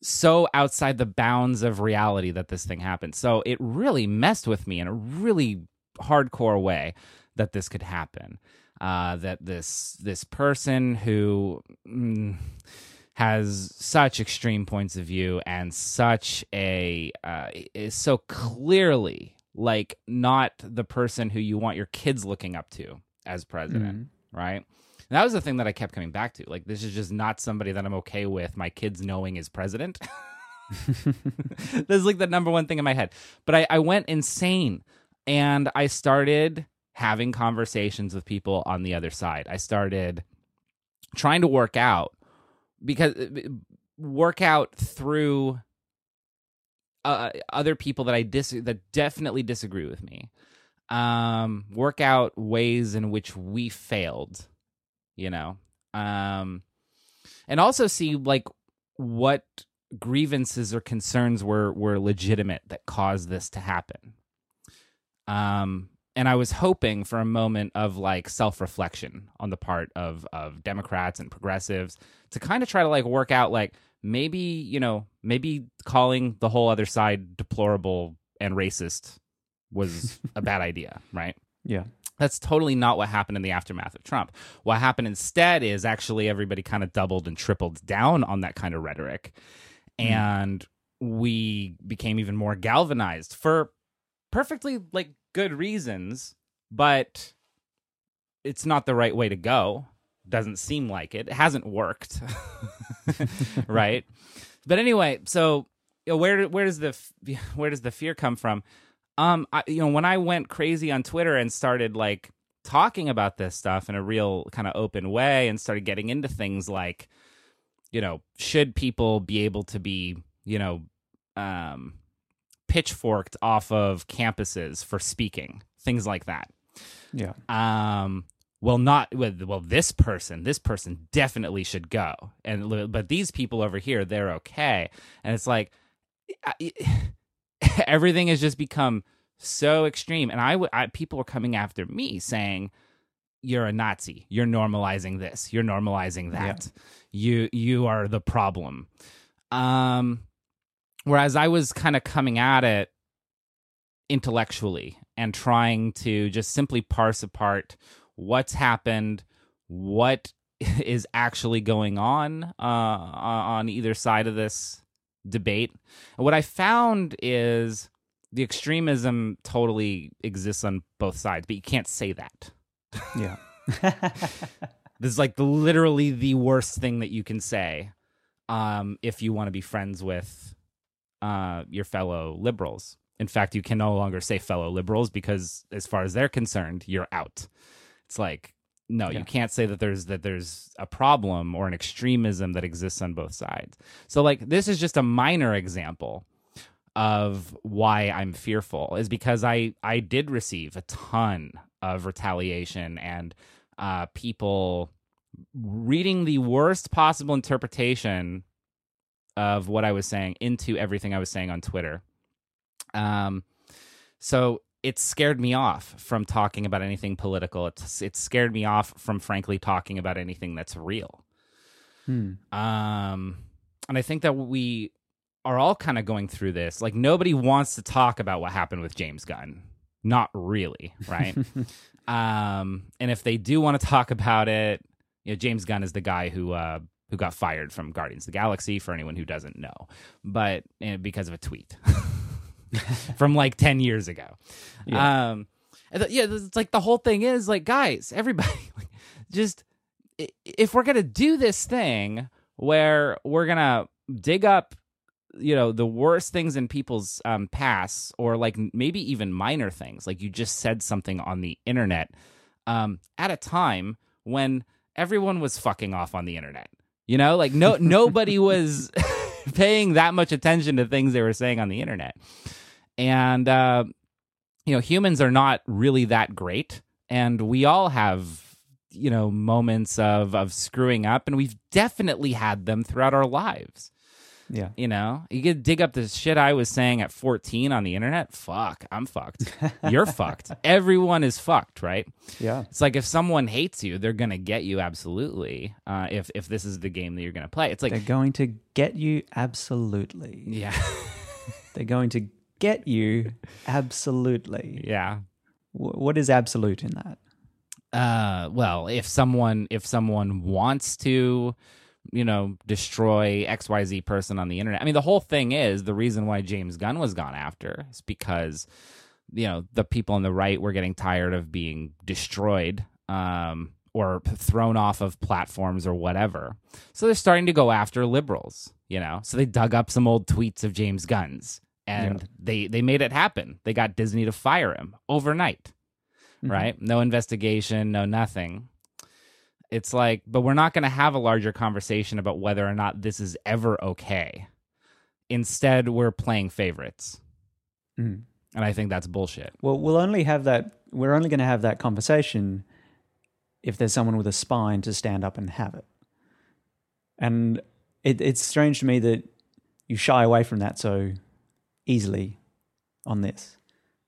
so outside the bounds of reality that this thing happened. So it really messed with me in a really hardcore way that this could happen. Uh, that this this person who mm, has such extreme points of view and such a uh, is so clearly like not the person who you want your kids looking up to as president, right? And that was the thing that I kept coming back to. Like, this is just not somebody that I'm okay with my kids knowing is president. <laughs> <laughs> this is like the number one thing in my head. But I, I went insane and I started having conversations with people on the other side. I started trying to work out because work out through uh, other people that I dis that definitely disagree with me. Um, work out ways in which we failed, you know. Um, and also see like what grievances or concerns were were legitimate that caused this to happen. Um, and I was hoping for a moment of like self reflection on the part of of Democrats and progressives to kind of try to like work out like maybe you know maybe calling the whole other side deplorable and racist was <laughs> a bad idea, right? Yeah. That's totally not what happened in the aftermath of Trump. What happened instead is actually everybody kind of doubled and tripled down on that kind of rhetoric. Mm. And we became even more galvanized for perfectly like good reasons, but it's not the right way to go. Doesn't seem like it. It hasn't worked. <laughs> right? But anyway, so you know, where where does the where does the fear come from? Um, I, you know, when I went crazy on Twitter and started like talking about this stuff in a real kind of open way and started getting into things like, you know, should people be able to be, you know, um, pitchforked off of campuses for speaking, things like that. Yeah. Um, well, not well. well, This person, this person definitely should go, and but these people over here, they're okay. And it's like I- <laughs> everything has just become so extreme. And I, I people were coming after me saying, "You're a Nazi. You're normalizing this. You're normalizing that. You you are the problem." Um, whereas I was kind of coming at it intellectually and trying to just simply parse apart what's happened, what <laughs> is actually going on uh, on either side of this debate. And what I found is the extremism totally exists on both sides, but you can't say that. Yeah. <laughs> <laughs> This is like the literally the worst thing that you can say um, if you want to be friends with uh, your fellow liberals. In fact, you can no longer say fellow liberals because, as far as they're concerned, you're out. It's like no, Yeah. you can't say that there's that there's a problem or an extremism that exists on both sides. So, like, this is just a minor example of why I'm fearful is because I I did receive a ton of retaliation and uh, people reading the worst possible interpretation of what I was saying into everything I was saying on Twitter. Um, so it scared me off from talking about anything political. It's it scared me off from frankly talking about anything that's real. Hmm. Um, and I think that we are all kind of going through this. Like nobody wants to talk about what happened with James Gunn. Not really, right? <laughs> um, and if they do want to talk about it, you know, James Gunn is the guy who uh, who got fired from Guardians of the Galaxy. For anyone who doesn't know, but uh, because of a tweet <laughs> from like ten years ago. Yeah. Um, yeah, it's like the whole thing is like, guys, everybody, <laughs> like, just if we're gonna do this thing where we're gonna dig up you know the worst things in people's um past or like maybe even minor things like you just said something on the internet um at a time when everyone was fucking off on the internet you know like no <laughs> nobody was <laughs> paying that much attention to things they were saying on the internet. And uh you know humans are not really that great. And we all have you know moments of of screwing up and we've definitely had them throughout our lives Yeah. you know you could dig up the shit i was saying at 14 on the internet fuck i'm fucked <laughs> you're fucked everyone is fucked right Yeah. it's like if someone hates you they're gonna get you absolutely uh, if if this is the game that you're gonna play it's like They're going to get you absolutely. yeah <laughs> They're going to get you absolutely. yeah Wh- What is absolute in that? uh well if someone if someone wants to you know destroy xyz person on the internet. I mean the whole thing is the reason why james gunn was gone after is because you know the people on the right were getting tired of being destroyed um or thrown off of platforms or whatever. So they're starting to go after liberals you know? So they dug up some old tweets of james gunn's and they they made it happen. They got disney to fire him overnight right? No investigation, no nothing. It's like, but we're not going to have a larger conversation about whether or not this is ever okay. Instead, we're playing favorites. Mm. And I think that's bullshit. Well, we'll only have that. We're only going to have that conversation if there's someone with a spine to stand up and have it. And it, it's strange to me that you shy away from that so easily on this.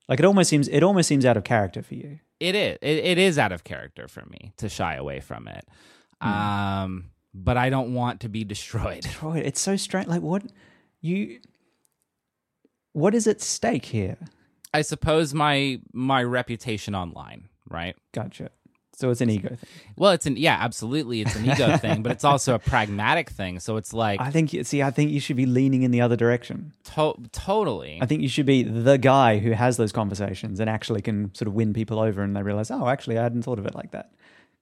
Like it almost seems it almost seems out of character for you. It is. It, it is out of character for me to shy away from it. Um, but I don't want to be <laughs> destroyed. Troy, it's so strange. Like what you what is at stake here? I suppose my my reputation online, right? Gotcha. So it's an ego thing. Well, it's an yeah, absolutely, it's an ego thing, but it's also a <laughs> pragmatic thing. So it's like I think you see. I think you should be leaning in the other direction. to- totally. I think you should be the guy who has those conversations and actually can sort of win people over, and they realize, oh, actually, I hadn't thought of it like that.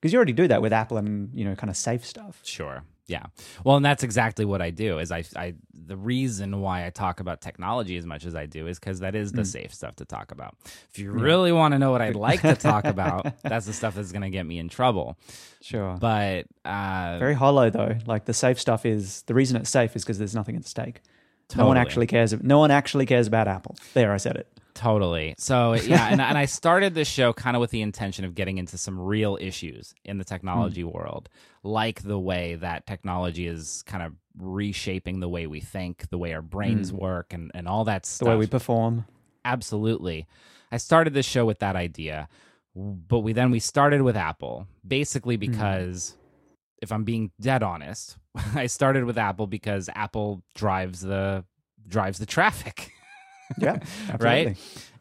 Because you already do that with Apple and you know, kind of safe stuff. Sure. Yeah. Well, and that's exactly what I do. Is I, I the reason why I talk about technology as much as I do is because that is the safe stuff to talk about. If you really want to know what I'd <laughs> like to talk about, that's the stuff that's going to get me in trouble. Sure. But uh, Very hollow though. Like the safe stuff is the reason it's safe is because there's nothing at stake. No one actually cares. No one actually cares about Apple. There, I said it. Totally. So yeah, and, and I started this show kind of with the intention of getting into some real issues in the technology hmm. world, like the way that technology is kind of reshaping the way we think, the way our brains hmm. work, and and all that stuff. The way we perform. Absolutely. I started this show with that idea, but we then we started with Apple basically hmm. because if I'm being dead honest, <laughs> I started with Apple because Apple drives the drives the traffic. Yeah, <laughs> right?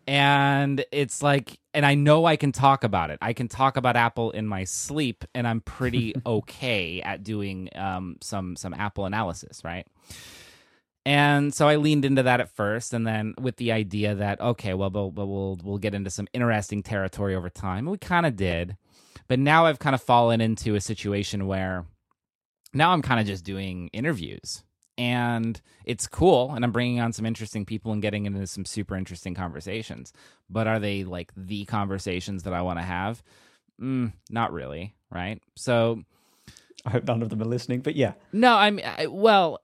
And it's like, and I know I can talk about it. I can talk about Apple in my sleep, and I'm pretty <laughs> okay at doing um, some some Apple analysis, right? And so I leaned into that at first, and then with the idea that okay, well, but, but we'll we'll get into some interesting territory over time. We kind of did, but now I've kind of fallen into a situation where now I'm kind of just doing interviews and it's cool and i'm bringing on some interesting people and getting into some super interesting conversations. But are they like the conversations that i want to have? Mm, not really right? So I hope none of them are listening, but yeah, no i'm I, well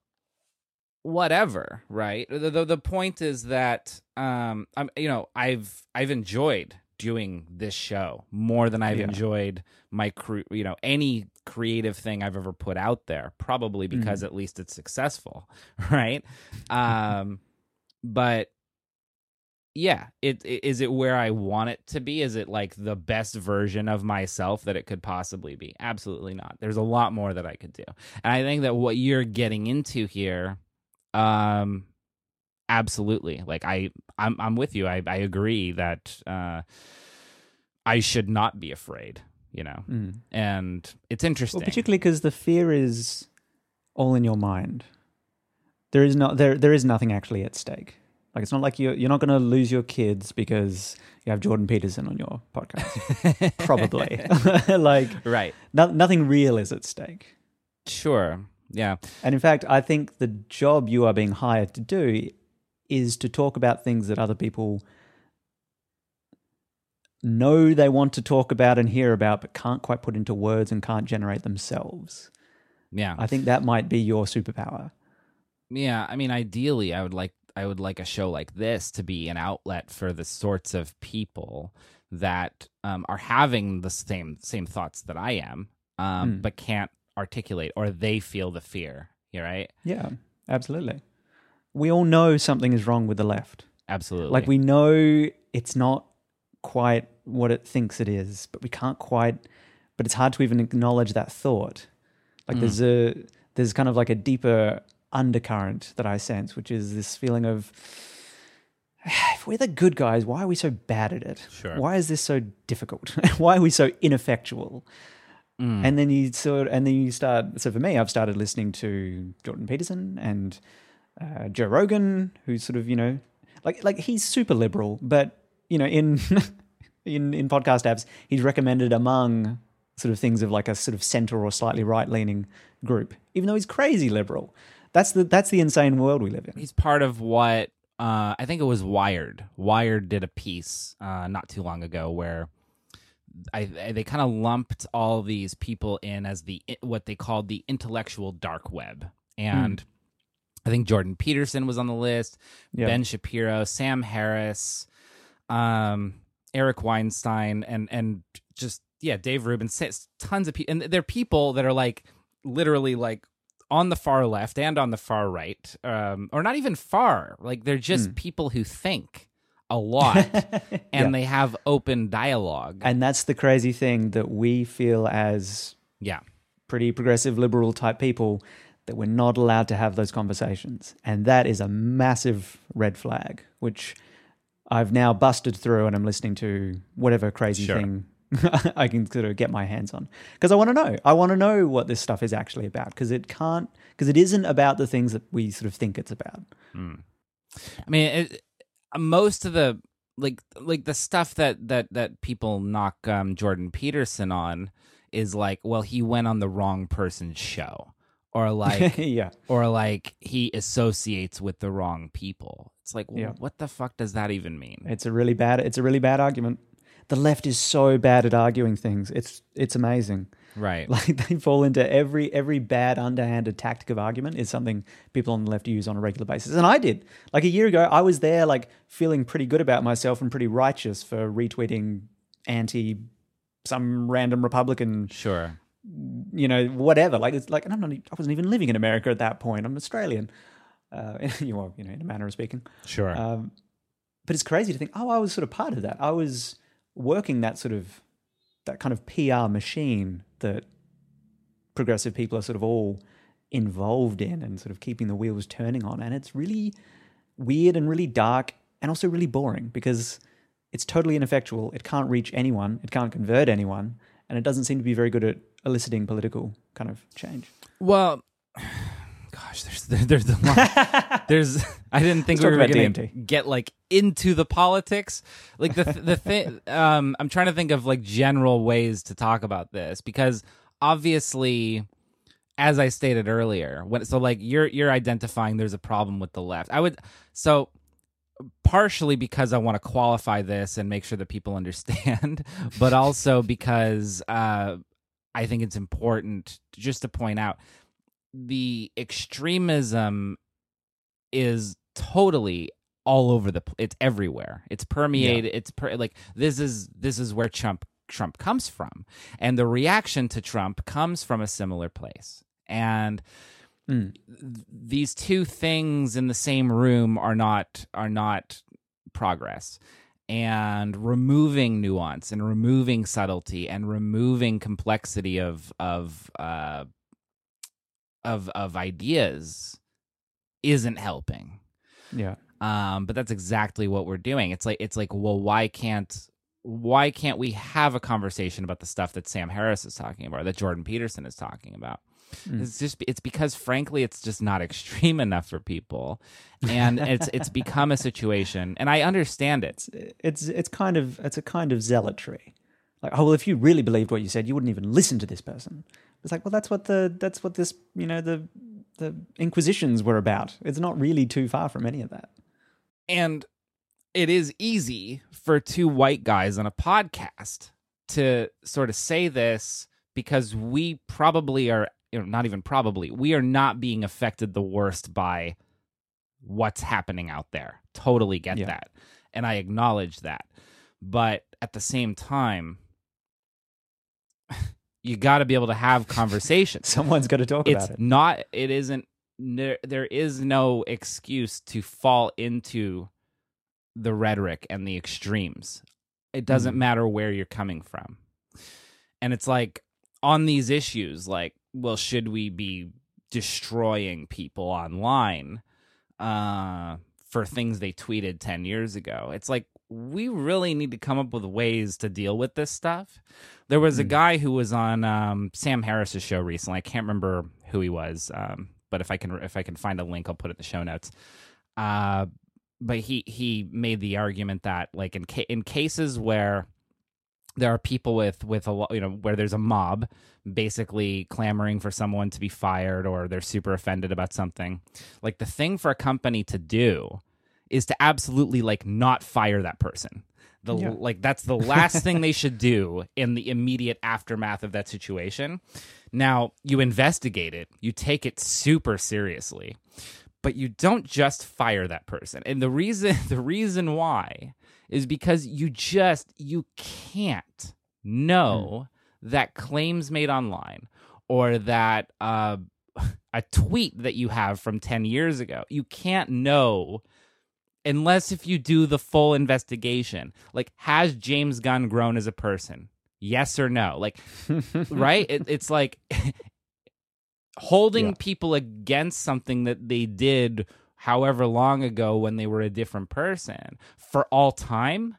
whatever right? The, the the point is that um i'm you know i've i've enjoyed doing this show more than i've Yeah. enjoyed my crew you know any creative thing i've ever put out there probably because at least it's successful <laughs> right? Um but yeah it, it is it where i want it to be? Is it like the best version of myself that it could possibly be? Absolutely not. There's a lot more that i could do. And i think that what you're getting into here um absolutely. Like i i'm i'm with you. I i agree that uh i should not be afraid you know Mm. and it's interesting Well, particularly because the fear is all in your mind. There is not there there is nothing actually at stake. Like it's not like you're you're not going to lose your kids because you have Jordan Peterson on your podcast. <laughs> Probably, <laughs> like right no, nothing real is at stake. sure yeah And in fact, I think the job you are being hired to do is to talk about things that other people know they want to talk about and hear about, but can't quite put into words and can't generate themselves. yeah I think that might be your superpower. Yeah, I mean, ideally, I would like I would like a show like this to be an outlet for the sorts of people that um, are having the same same thoughts that I am, um, Mm. but can't articulate, or they feel the fear. You're right? Yeah, absolutely. We all know something is wrong with the left. Absolutely. Like we know it's not quite what it thinks it is, but we can't quite. But it's hard to even acknowledge that thought. Like there's a there's kind of like a deeper undercurrent that I sense, which is this feeling of <sighs> if we're the good guys, why are we so bad at it? Sure. Why is this so difficult? <laughs> why are we so ineffectual? Mm. And then you sort, and then you start. So for me, I've started listening to Jordan Peterson and uh, Joe Rogan, who's sort of you know, like like he's super liberal, but you know in <laughs> in in podcast apps, he's recommended among sort of things of like a sort of center or slightly right leaning group, even though he's crazy liberal. That's the that's the insane world we live in. he's part of what uh, I think it was Wired. Wired did a piece uh, not too long ago where I, I- they kind of lumped all these people in as the what they called the intellectual dark web, and I think Jordan Peterson was on the list, Yeah. Ben Shapiro, Sam Harris, um, Eric Weinstein, and and just yeah, Dave Rubin, tons of people, and they're people that are like literally like on the far left and on the far right, um, or not even far. Like they're just people who think a <laughs> lot and Yeah. they have open dialogue. And that's the crazy thing that we feel as yeah, pretty progressive liberal type people that we're not allowed to have those conversations. And that is a massive red flag, which I've now busted through and I'm listening to whatever crazy Sure. thing <laughs> I can sort of get my hands on. Because I want to know. I want to know what this stuff is actually about. Because it can't, because it isn't about the things that we sort of think it's about. I mean, it, most of the like like the stuff that that that people knock um, Jordan Peterson on is like, well, he went on the wrong person's show, or <laughs> like, yeah. or like he associates with the wrong people. It's like, well, Yeah. what the fuck does that even mean? It's a really bad, it's a really bad argument. The left is so bad at arguing things. It's, it's amazing. Right. <laughs> Like they fall into every every bad underhanded tactic of argument is something people on the left use on a regular basis. And I did. Like a year ago, I was there like feeling pretty good about myself and pretty righteous for retweeting anti some random Republican, Sure. You know, whatever. Like it's like and I'm not I wasn't even living in America at that point. I'm Australian. Uh, <laughs> you know, you know, in a manner of speaking. Sure. Um, but it's crazy to think, oh, I was sort of part of that. I was working that sort of that kind of PR machine that progressive people are sort of all involved in and sort of keeping the wheels turning on. And it's really weird and really dark and also really boring because it's totally ineffectual. It can't reach anyone. It can't convert anyone. And it doesn't seem to be very good at eliciting political kind of change. Well, gosh, there's <laughs> there's a lot. there's I didn't think Let's we were going to get like into the politics. Like the the thing <laughs> um I'm trying to think of like general ways to talk about this because obviously as I stated earlier, when so like you're you're identifying there's a problem with the left. I would so partially because I want to qualify this and make sure that people <laughs> understand, but also because uh, I think it's important just to point out the extremism is totally all over the it's everywhere. It's permeated it's per, like this is this is where trump trump comes from. And the reaction to trump comes from a similar place. And Mm. th- these two things in the same room are not are not progress and removing nuance and removing subtlety and removing complexity of of uh of of ideas isn't helping. Yeah. um but that's exactly what we're doing. It's like it's like well why can't why can't we have a conversation about the stuff that Sam Harris is talking about that Jordan Peterson is talking about Mm. it's just it's because frankly it's just not <laughs> extreme enough for people and it's it's become a situation and I understand it it's it's kind of it's a kind of zealotry. Like, oh well, if you really believed what you said, you wouldn't even listen to this person. It's like, well, that's what the that's what this you know the the Inquisitions were about. It's not really too far from any of that. And it is easy for two white guys on a podcast to sort of say this because we probably are, you know, not even probably, we are not being affected the worst by what's happening out there. Totally get Yeah. that. And I acknowledge that. but at the same time, <laughs> you got to be able to have conversations. <laughs> Someone's got to talk it's about it. not. It isn't. There, there is no excuse to fall into the rhetoric and the extremes. It doesn't Mm. matter where you're coming from, and it's like on these issues, like, well, should we be destroying people online uh, for things they tweeted ten years ago? It's like we really need to come up with ways to deal with this stuff. There was a Mm. guy who was on um, Sam Harris's show recently. I can't remember who he was, um, but if I can if I can find a link, I'll put it in the show notes. Uh, but he he made the argument that like in ca- in cases where there are people with with a lo- you know where there's a mob basically clamoring for someone to be fired or they're super offended about something. Like the thing for a company to do is to absolutely like not fire that person. The Yeah. like that's the last thing they should do in the immediate aftermath of that situation. Now you investigate it you take it super seriously but you don't just fire that person. And the reason <laughs> the reason why is because you just you can't know that claims made online or that uh, <laughs> a tweet that you have from 10 years ago. You can't know unless if you do the full investigation. Like has james gunn grown as a person? Yes or no? Like <laughs> right? It, it's like <laughs> holding Yeah. people against something that they did however long ago when they were a different person for all time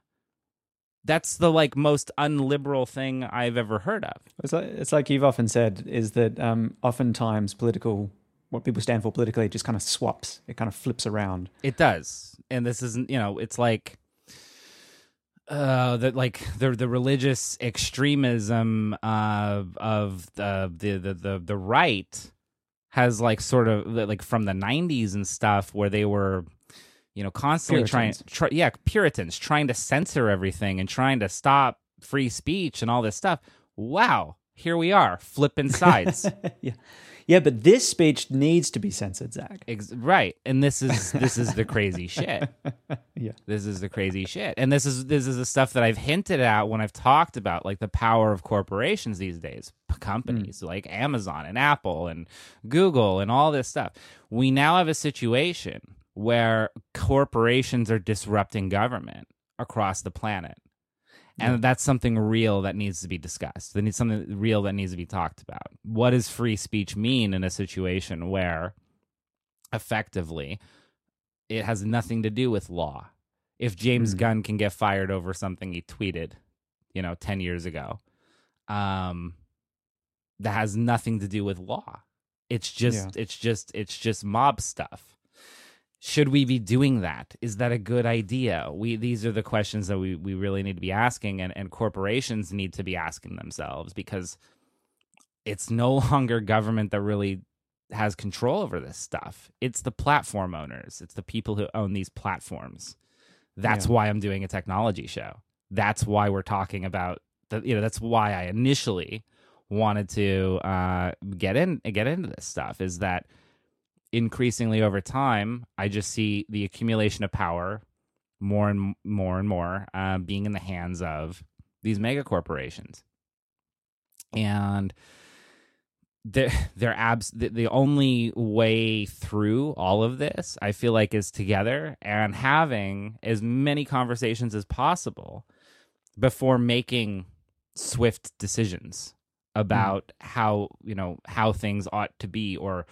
that's the like most unliberal thing i've ever heard of It's like, it's like you've often said is that um, oftentimes political, what people stand for politically, just kind of swaps. It kind of flips around. It does, and this isn't. You know, it's like uh that like the the religious extremism uh, of the, the the the the right has like sort of like from the 90s and stuff where they were you know constantly Puritans. trying try, yeah puritans trying to censor everything and trying to stop free speech and all this stuff. Wow here we are flipping sides. <laughs> Yeah, yeah, but this speech needs to be censored, Zac. Ex- right. And this is this is the crazy shit. <laughs> Yeah. this is the crazy shit. And this is this is the stuff that i've hinted at when i've talked about like the power of corporations these days companies mm. like amazon and apple and google and all this stuff. We now have a situation where corporations are disrupting government across the planet and that's something real that needs to be discussed. That needs something real that needs to be talked about. What does free speech mean in a situation where effectively it has nothing to do with law? If James Hmm. Gunn can get fired over something he tweeted, you know, 10 years ago, um that has nothing to do with law. It's just it's just it's just mob stuff should we be doing that? Is that a good idea? We these are the questions that we, we really need to be asking and, and corporations need to be asking themselves because it's no <laughs> longer government that really has control over this stuff. It's the platform owners. It's the people who own these platforms. That's Yeah. why i'm doing a technology show. That's why we're talking about the, you know that's why i initially wanted to uh, get in get into this stuff is that increasingly over time, I just see the accumulation of power more and more and more uh, being in the hands of these mega corporations. And they're, <laughs> they're abs- the, the only way through all of this, I feel like, is together and having as many conversations as possible before making swift decisions about how you know how things ought to be or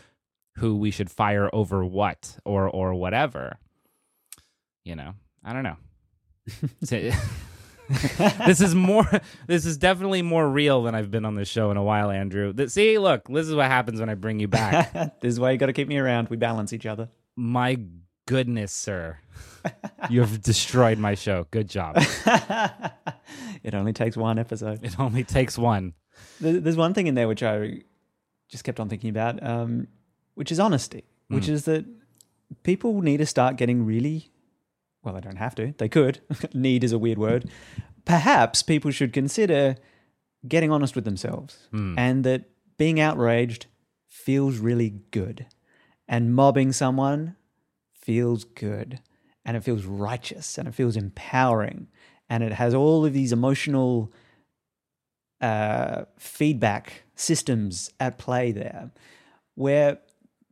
who we should fire over what or or whatever. You know i don't know. <laughs> So- <laughs> this is more this is definitely more real than i've been on this show in a while andrew. See look this is what happens when i bring you back. <laughs> This is why you got to keep me around. We balance each other. my goodness sir. You have destroyed my show. Good job. It only takes one episode. it only takes one. There's one thing in there which I just kept on thinking about, um, which is honesty, which is that people need to start getting really well, they don't have to, they could. <laughs> need is a weird word. Perhaps people should consider getting honest with themselves and that being outraged feels really good and mobbing someone feels good and it feels righteous and it feels empowering and it has all of these emotional uh, feedback systems at play there, where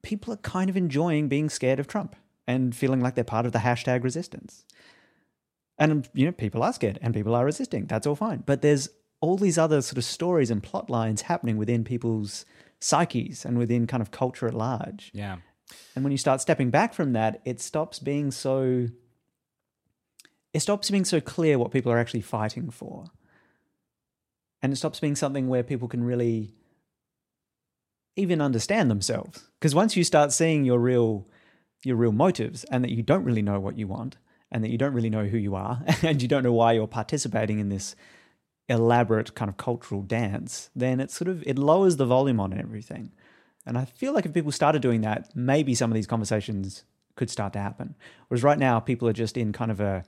people are kind of enjoying being scared of Trump and feeling like they're part of the hashtag resistance. And you know, people are scared and people are resisting. That's all fine. But there's all these other sort of stories and plot lines happening within people's psyches and within kind of culture at large. Yeah. And when you start stepping back from that, it stops being so it stops being so clear what people are actually fighting for. And it stops being something where people can really even understand themselves. Because once you start seeing your real your real motives and that you don't really know what you want and that you don't really know who you are <laughs> and you don't know why you're participating in this elaborate kind of cultural dance, then it sort of it lowers the volume on everything. And I feel like if people started doing that, maybe some of these conversations could start to happen. Whereas right now, people are just in kind of a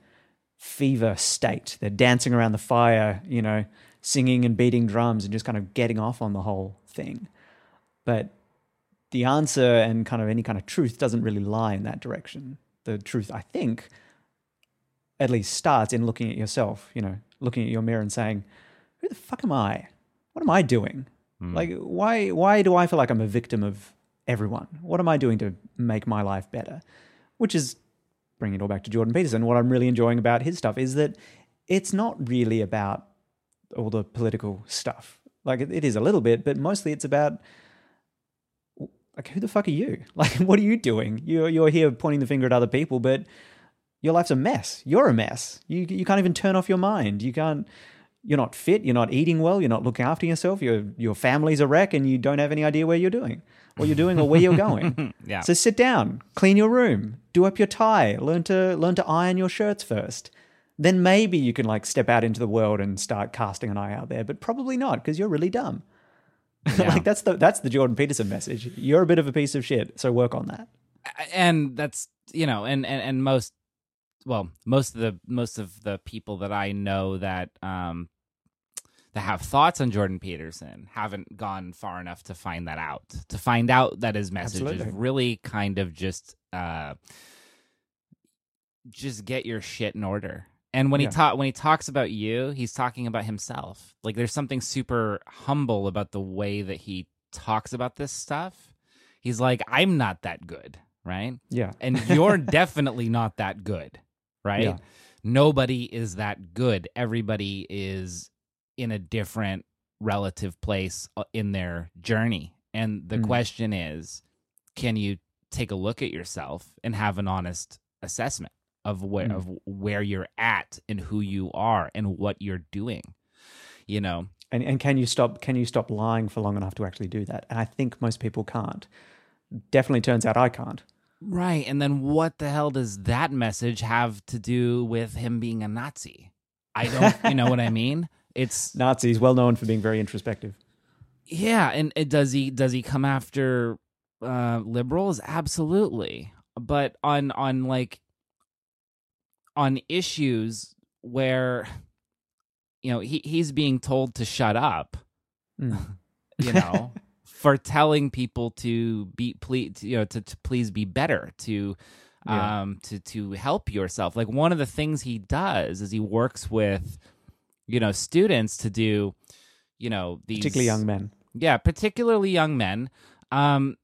fever state. They're dancing around the fire, you know, singing and beating drums and just kind of getting off on the whole thing. But the answer and kind of any kind of truth doesn't really lie in that direction. The truth, I think, at least starts in looking at yourself, you know, looking at your mirror and saying, who the fuck am I? What am I doing? Hmm. Like, why, why do I feel like I'm a victim of everyone? What am I doing to make my life better? Which is bringing it all back to Jordan Peterson. What I'm really enjoying about his stuff is that it's not really about all the political stuff. Like, it, it is a little bit, but mostly it's about like who the fuck are you? <laughs> Like what are you doing? You're you're here pointing the finger at other people, but your life's a mess. You're a mess. You you can't even turn off your mind. You can't you're not fit, you're not eating well, you're not looking after yourself, your your family's a wreck and you don't have any idea where you're doing. What you're doing or where you're going. <laughs> Yeah. So sit down, clean your room, do up your tie, learn to learn to iron your shirts first. Then maybe you can like step out into the world and start casting an eye out there, but probably not because you're really dumb. <laughs> like that's the that's the Jordan Peterson message. You're a bit of a piece of shit, so work on that. and that's you know and, and and most well most of the most of the people that i know that um that have thoughts on jordan peterson haven't gone far enough to find that out to find out that his message Absolutely. is really kind of just uh just get your shit in order and when Yeah. he ta- when he talks about you he's talking about himself like there's something super humble about the way that he talks about this stuff he's like i'm not that good right Yeah. <laughs> and you're definitely not that good, right? Yeah. Nobody is that good. Everybody is in a different relative place uh, in their journey. And the Mm. question is, can you take a look at yourself and have an honest assessment of where Mm. of where you're at and who you are and what you're doing? You know, And and can you stop can you stop lying for long enough to actually do that? And I think most people can't. Definitely turns out I can't. Right. And then what the hell does that message have to do with him being a Nazi? I don't, you know what I mean? <laughs> It's Nazis well known for being very introspective. yeah, and it, does he does he come after uh liberals? Absolutely. But on on like on issues where you know, he he's being told to shut up, Mm. you know, <laughs> for telling people to be please you know to, to please be better to Yeah. um to to help yourself like one of the things he does is he works with you know students to do you know these Particularly young men. yeah particularly young men um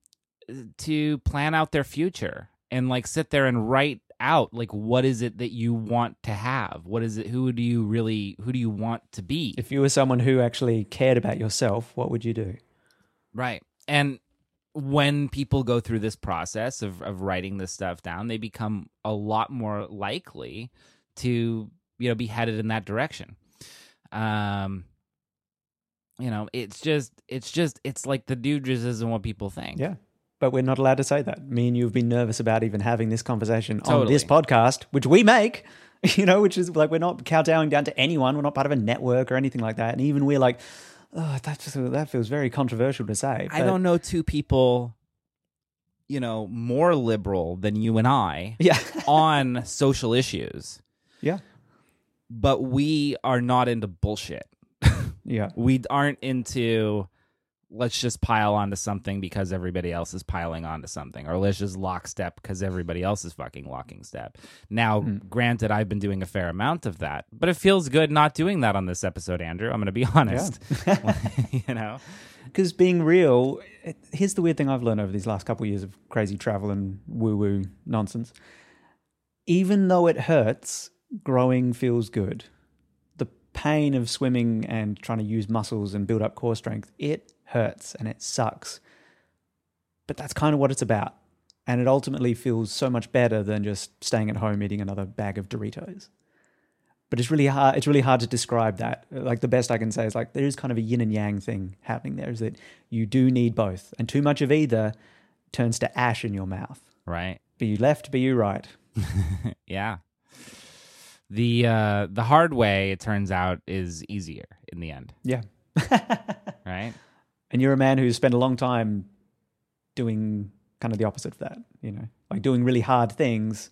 to plan out their future and like sit there and write out like what is it that you want to have what is it who do you really who do you want to be If you were someone who actually cared about yourself, what would you do? Right. And when people go through this process of, of writing this stuff down, they become a lot more likely to, you know, be headed in that direction. Um you know, it's just it's just it's like the dude just isn't what people think. Yeah. But we're not allowed to say that. Me and you have been nervous about even having this conversation on this podcast, which we make, <laughs> you know, which is like we're not kowtowing down to anyone. We're not part of a network or anything like that. And even we're like, oh, that, just, that feels very controversial to say. I don't know two people, you know, more liberal than you and I <laughs> Yeah. <laughs> on social issues, yeah. but we are not into bullshit. Yeah. we aren't into let's just pile onto something because everybody else is piling onto something, or let's just lockstep because everybody else is fucking locking step. Now, hmm. granted, I've been doing a fair amount of that, but it feels good not doing that on this episode, Andrew. I'm going to be <laughs> honest. <laughs> you know, Because being real, it, here's the weird thing I've learned over these last couple of years of crazy travel and woo woo nonsense. Even though it hurts, growing feels good. The pain of swimming and trying to use muscles and build up core strength, it hurts and it sucks. But that's kind of what it's about. And it ultimately feels so much better than just staying at home eating another bag of Doritos. But it's really hard. It's really hard to describe that. Like the best I can say is like there is kind of a yin and yang thing happening there. Is that you do need both, and too much of either turns to ash in your mouth. right? Be you left, be you right. <laughs> Yeah. The uh the hard way it turns out is easier in the end, Yeah. <laughs> right? And you're a man who's spent a long time doing kind of the opposite of that. You know, like doing really hard things,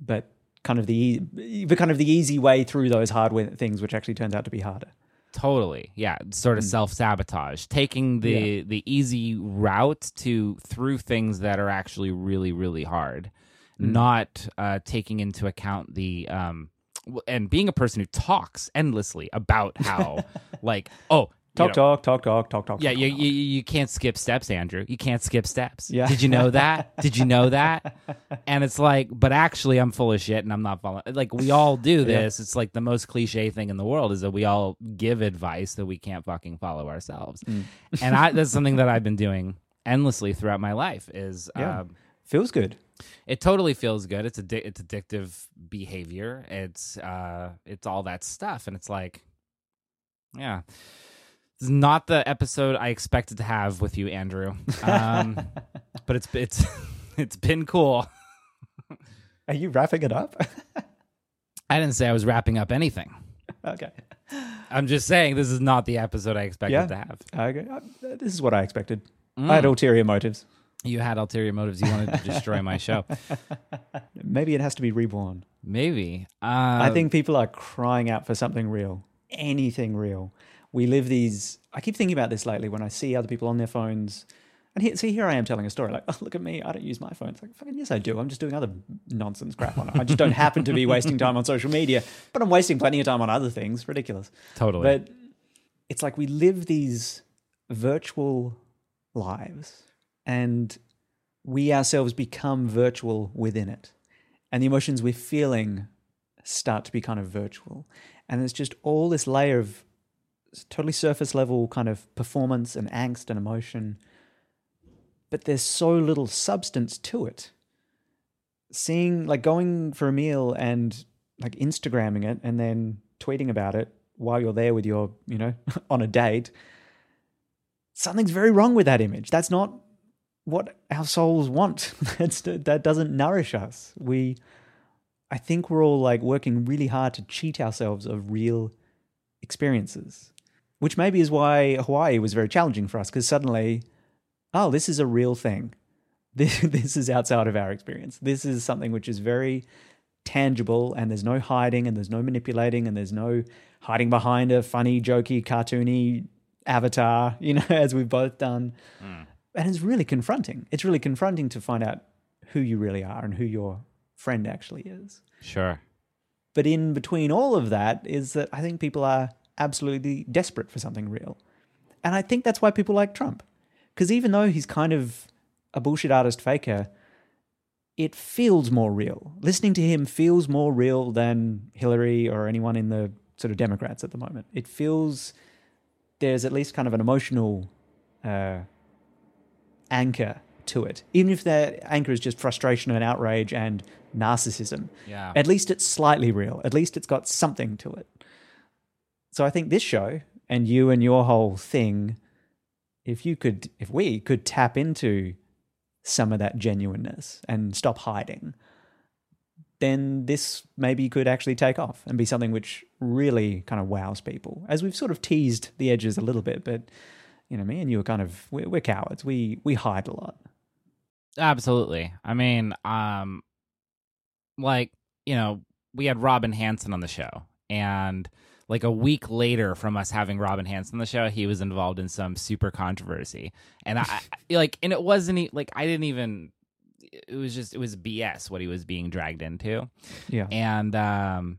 but kind of the but kind of the easy way through those hard things, which actually turns out to be harder. Totally. Yeah, sort of self-sabotage, taking the Yeah. the easy route to through things that are actually really really hard. Not uh taking into account the um and being a person who talks endlessly about how <laughs> like oh you Talk, know, talk, talk, talk, talk, talk. Yeah, talk, you, talk, you you can't skip steps, Andrew. You can't skip steps. Yeah. Did you know <laughs> that? Did you know that? And it's like, but actually, I'm full of shit, and I'm not following. Like we all do <laughs> this. It's like the most cliche thing in the world is that we all give advice that we can't fucking follow ourselves. Mm. And I that's something that <laughs> I've been doing endlessly throughout my life. Is Yeah. um, Feels good. it totally feels good. It's addi- it's addictive behavior. It's uh it's all that stuff and it's like yeah. Is not the episode I expected to have with you, Andrew. Um <laughs> but it's it's <laughs> it's been cool. <laughs> Are you wrapping it up? I didn't say I was wrapping up anything. okay. I'm just saying this is not the episode I expected Yeah. to have. Okay. Uh, This is what I expected. Mm. I had ulterior motives. You had ulterior motives. You wanted to destroy my show. Maybe it has to be reborn. Maybe. Uh, I think people are crying out for something real, anything real. We live these. I keep thinking about this lately when I see other people on their phones. And here, see, here I am telling a story like, oh, look at me. I don't use my phone. It's like, fucking yes, I do. I'm just doing other nonsense crap on it. I just don't happen to be wasting time on social media, but I'm wasting plenty of time on other things. Ridiculous. totally. But it's like we live these virtual lives and we ourselves become virtual within it. And the emotions we're feeling start to be kind of virtual. And there's just all this layer of totally surface level kind of performance and angst and emotion. But there's so little substance to it. Seeing, like, going for a meal and like Instagramming it and then tweeting about it while you're there with your, you know, <laughs> on a date, something's very wrong with that image. That's not what our souls want. <laughs> That's, that doesn't nourish us. We, I think we're all like working really hard to cheat ourselves of real experiences, which maybe is why Hawaii was very challenging for us because suddenly, oh, this is a real thing. <laughs> This, this is outside of our experience. This is something which is very tangible and there's no hiding and there's no manipulating and there's no hiding behind a funny, jokey, cartoony avatar, <laughs> you know, as we've both done. Hmm. And it's really confronting. It's really confronting to find out who you really are and who your friend actually is. sure. But in between all of that is that I think people are absolutely desperate for something real. And I think that's why people like Trump. Because even though he's kind of a bullshit artist faker, it feels more real. Listening to him feels more real than Hillary or anyone in the sort of Democrats at the moment. It feels there's at least kind of an emotional uh, anchor to it. Even if that anchor is just frustration and outrage and narcissism, Yeah. at least it's slightly real. At least it's got something to it. So I think this show and you and your whole thing, if you could, if we could tap into some of that genuineness and stop hiding, then this maybe could actually take off and be something which really kind of wows people. As we've sort of teased the edges a little bit, but you know, me and you are kind of we're, we're cowards. We we hide a lot. Absolutely. I mean, um, like you know, we had Robin Hanson on the show, and like a week later from us having Robin Hanson on the show, he was involved in some super controversy, and I, <laughs> I like, and it wasn't e- like I didn't even. It was just it was BS what he was being dragged into, Yeah. and um,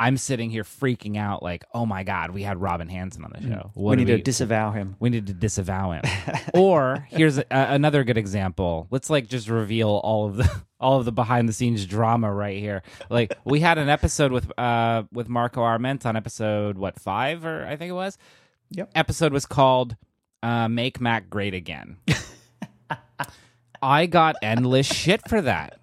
I'm sitting here freaking out like, oh my god, we had Robin Hanson on the show. What we need to disavow him. we need to disavow him. <laughs> or here's a, another good example. Let's like just reveal all of the <laughs> all of the behind the scenes drama right here. Like we had an episode with uh with Marco Arment on episode what five or I think it was. Yep. Episode was called uh, "Make Mac Great Again." <laughs> I got endless shit for that.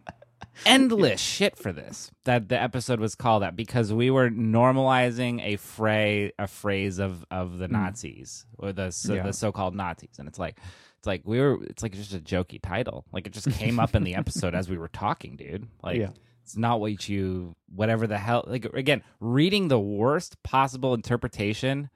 Endless shit for this. That the episode was called that because we were normalizing a phrase, a phrase of of the Nazis or the so, Yeah. the so-called Nazis, and it's like it's like we were. It's like just a jokey title. Like it just came up in the episode as we were talking, dude. Like Yeah. it's not what you whatever the hell. Like again, reading the worst possible interpretation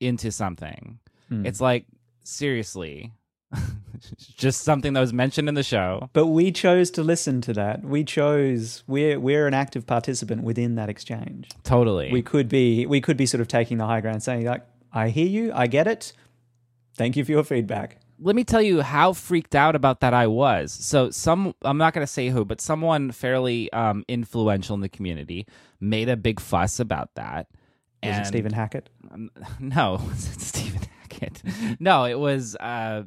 into something. Hmm. It's like seriously, <laughs> just something that was mentioned in the show. But we chose to listen to that. We chose we're we're an active participant within that exchange. Totally. We could be we could be sort of taking the high ground, saying like, "I hear you, I get it. Thank you for your feedback." Let me tell you how freaked out about that I was. So some I'm not going to say who, but someone fairly um, influential in the community made a big fuss about that. Was and it Stephen Hackett? Um, <laughs> no, <laughs> it's Stephen <laughs> No, it was uh,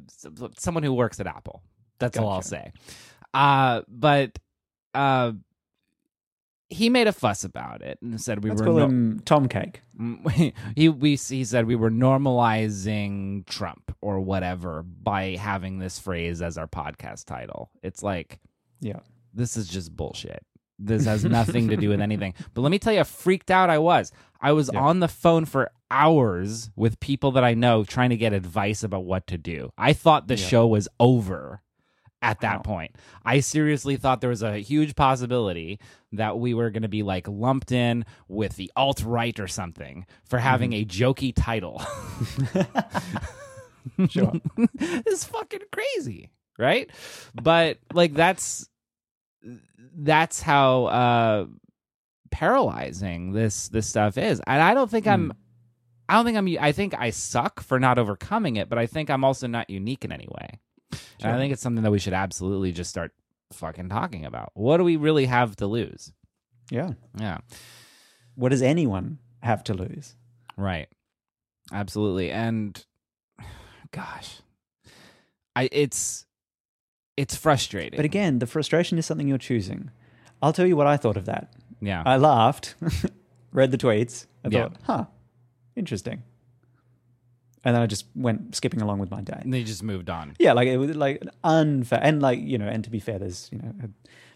someone who works at Apple. That's all I'll say. Uh, but uh, he made a fuss about it and said we Let's were call no- him Tom Cake. Mm, <laughs> he we he said we were normalizing Trump or whatever by having this phrase as our podcast title. It's like Yeah. this is just bullshit. This has <laughs> nothing to do with anything. But let me tell you how freaked out I was. I was Yeah. on the phone for hours with people that I know trying to get advice about what to do. I thought the Yeah. show was over at that Wow. point. I seriously thought there was a huge possibility that we were going to be like lumped in with the alt right or something for having Mm-hmm. a jokey title. <laughs> <laughs> Sure. it's fucking crazy, right? But like that's that's how uh paralyzing this this stuff is. And I don't think I'm I don't think I'm I think I suck for not overcoming it, but I think I'm also not unique in any way. And I think it's something that we should absolutely just start fucking talking about. What do we really have to lose? Yeah. Yeah. What does anyone have to lose? Right. Absolutely. And <sighs> gosh. I it's it's frustrating. But again, the frustration is something you're choosing. I'll tell you what I thought of that. yeah. I laughed, <laughs> read the tweets, I Yeah. thought, huh, interesting. And then I just went skipping along with my day. and they just moved on. Yeah, like it was like unfair, and like you know, and to be fair, there's you know a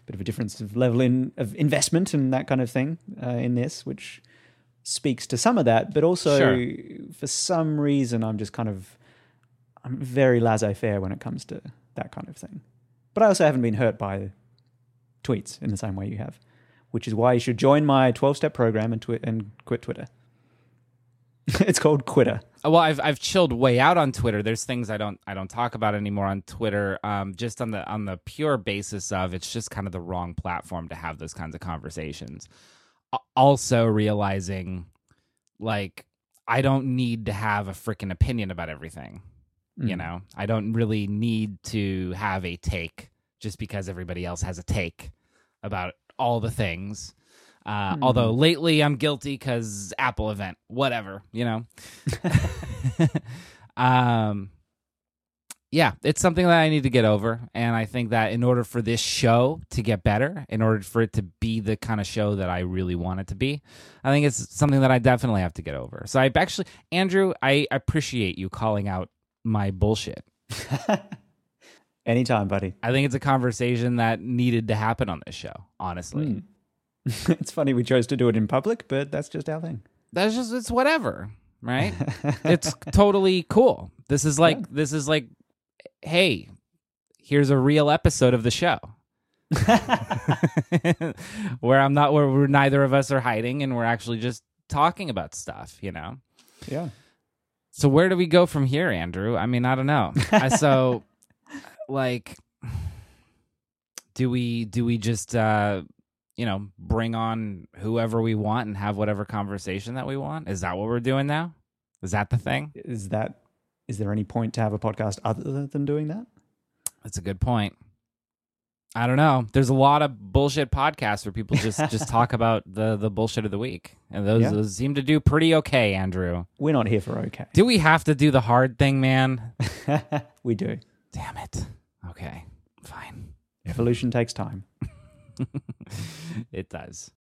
bit of a difference of level in of investment and that kind of thing uh, in this, which speaks to some of that. But also, Sure. for some reason, I'm just kind of I'm very laissez-faire when it comes to that kind of thing. But I also haven't been hurt by tweets in the same way you have, which is why you should join my 12-step program and twi- and quit Twitter. <laughs> it's called Quitter. Well, I've I've chilled way out on Twitter. There's things I don't I don't talk about anymore on Twitter. Um, just on the on the pure basis of it's just kind of the wrong platform to have those kinds of conversations. Also realizing, like, I don't need to have a freaking opinion about everything. You Mm. know, I don't really need to have a take just because everybody else has a take about all the things. Uh, Although lately I'm guilty because Apple event, whatever, you know. <laughs> <laughs> um, yeah, it's something that I need to get over, and I think that in order for this show to get better, in order for it to be the kind of show that I really want it to be, I think it's something that I definitely have to get over. So I actually, Andrew, I appreciate you calling out my bullshit. <laughs> Anytime, buddy. I think it's a conversation that needed to happen on this show. Honestly, Mm. <laughs> it's funny we chose to do it in public, but that's just our thing. that's just it's whatever, right? <laughs> it's totally cool. This is like this is like, hey, here's a real episode of the show. <laughs> where I'm not where we're neither of us are hiding and we're actually just talking about stuff, you know. Yeah. So where do we go from here, Andrew? I mean, I don't know. I, so like do we do we just uh you know, bring on whoever we want and have whatever conversation that we want? Is that what we're doing now? Is that the thing? Is that is there any point to have a podcast other than doing that? That's a good point. I don't know. There's a lot of bullshit podcasts where people just just talk <laughs> about the the bullshit of the week, and those, Yeah. those seem to do pretty okay. Andrew, We're not here for okay. do we have to do the hard thing, man? <laughs> we do. Damn it. Okay, fine. Evolution takes time. <laughs> <laughs> It does.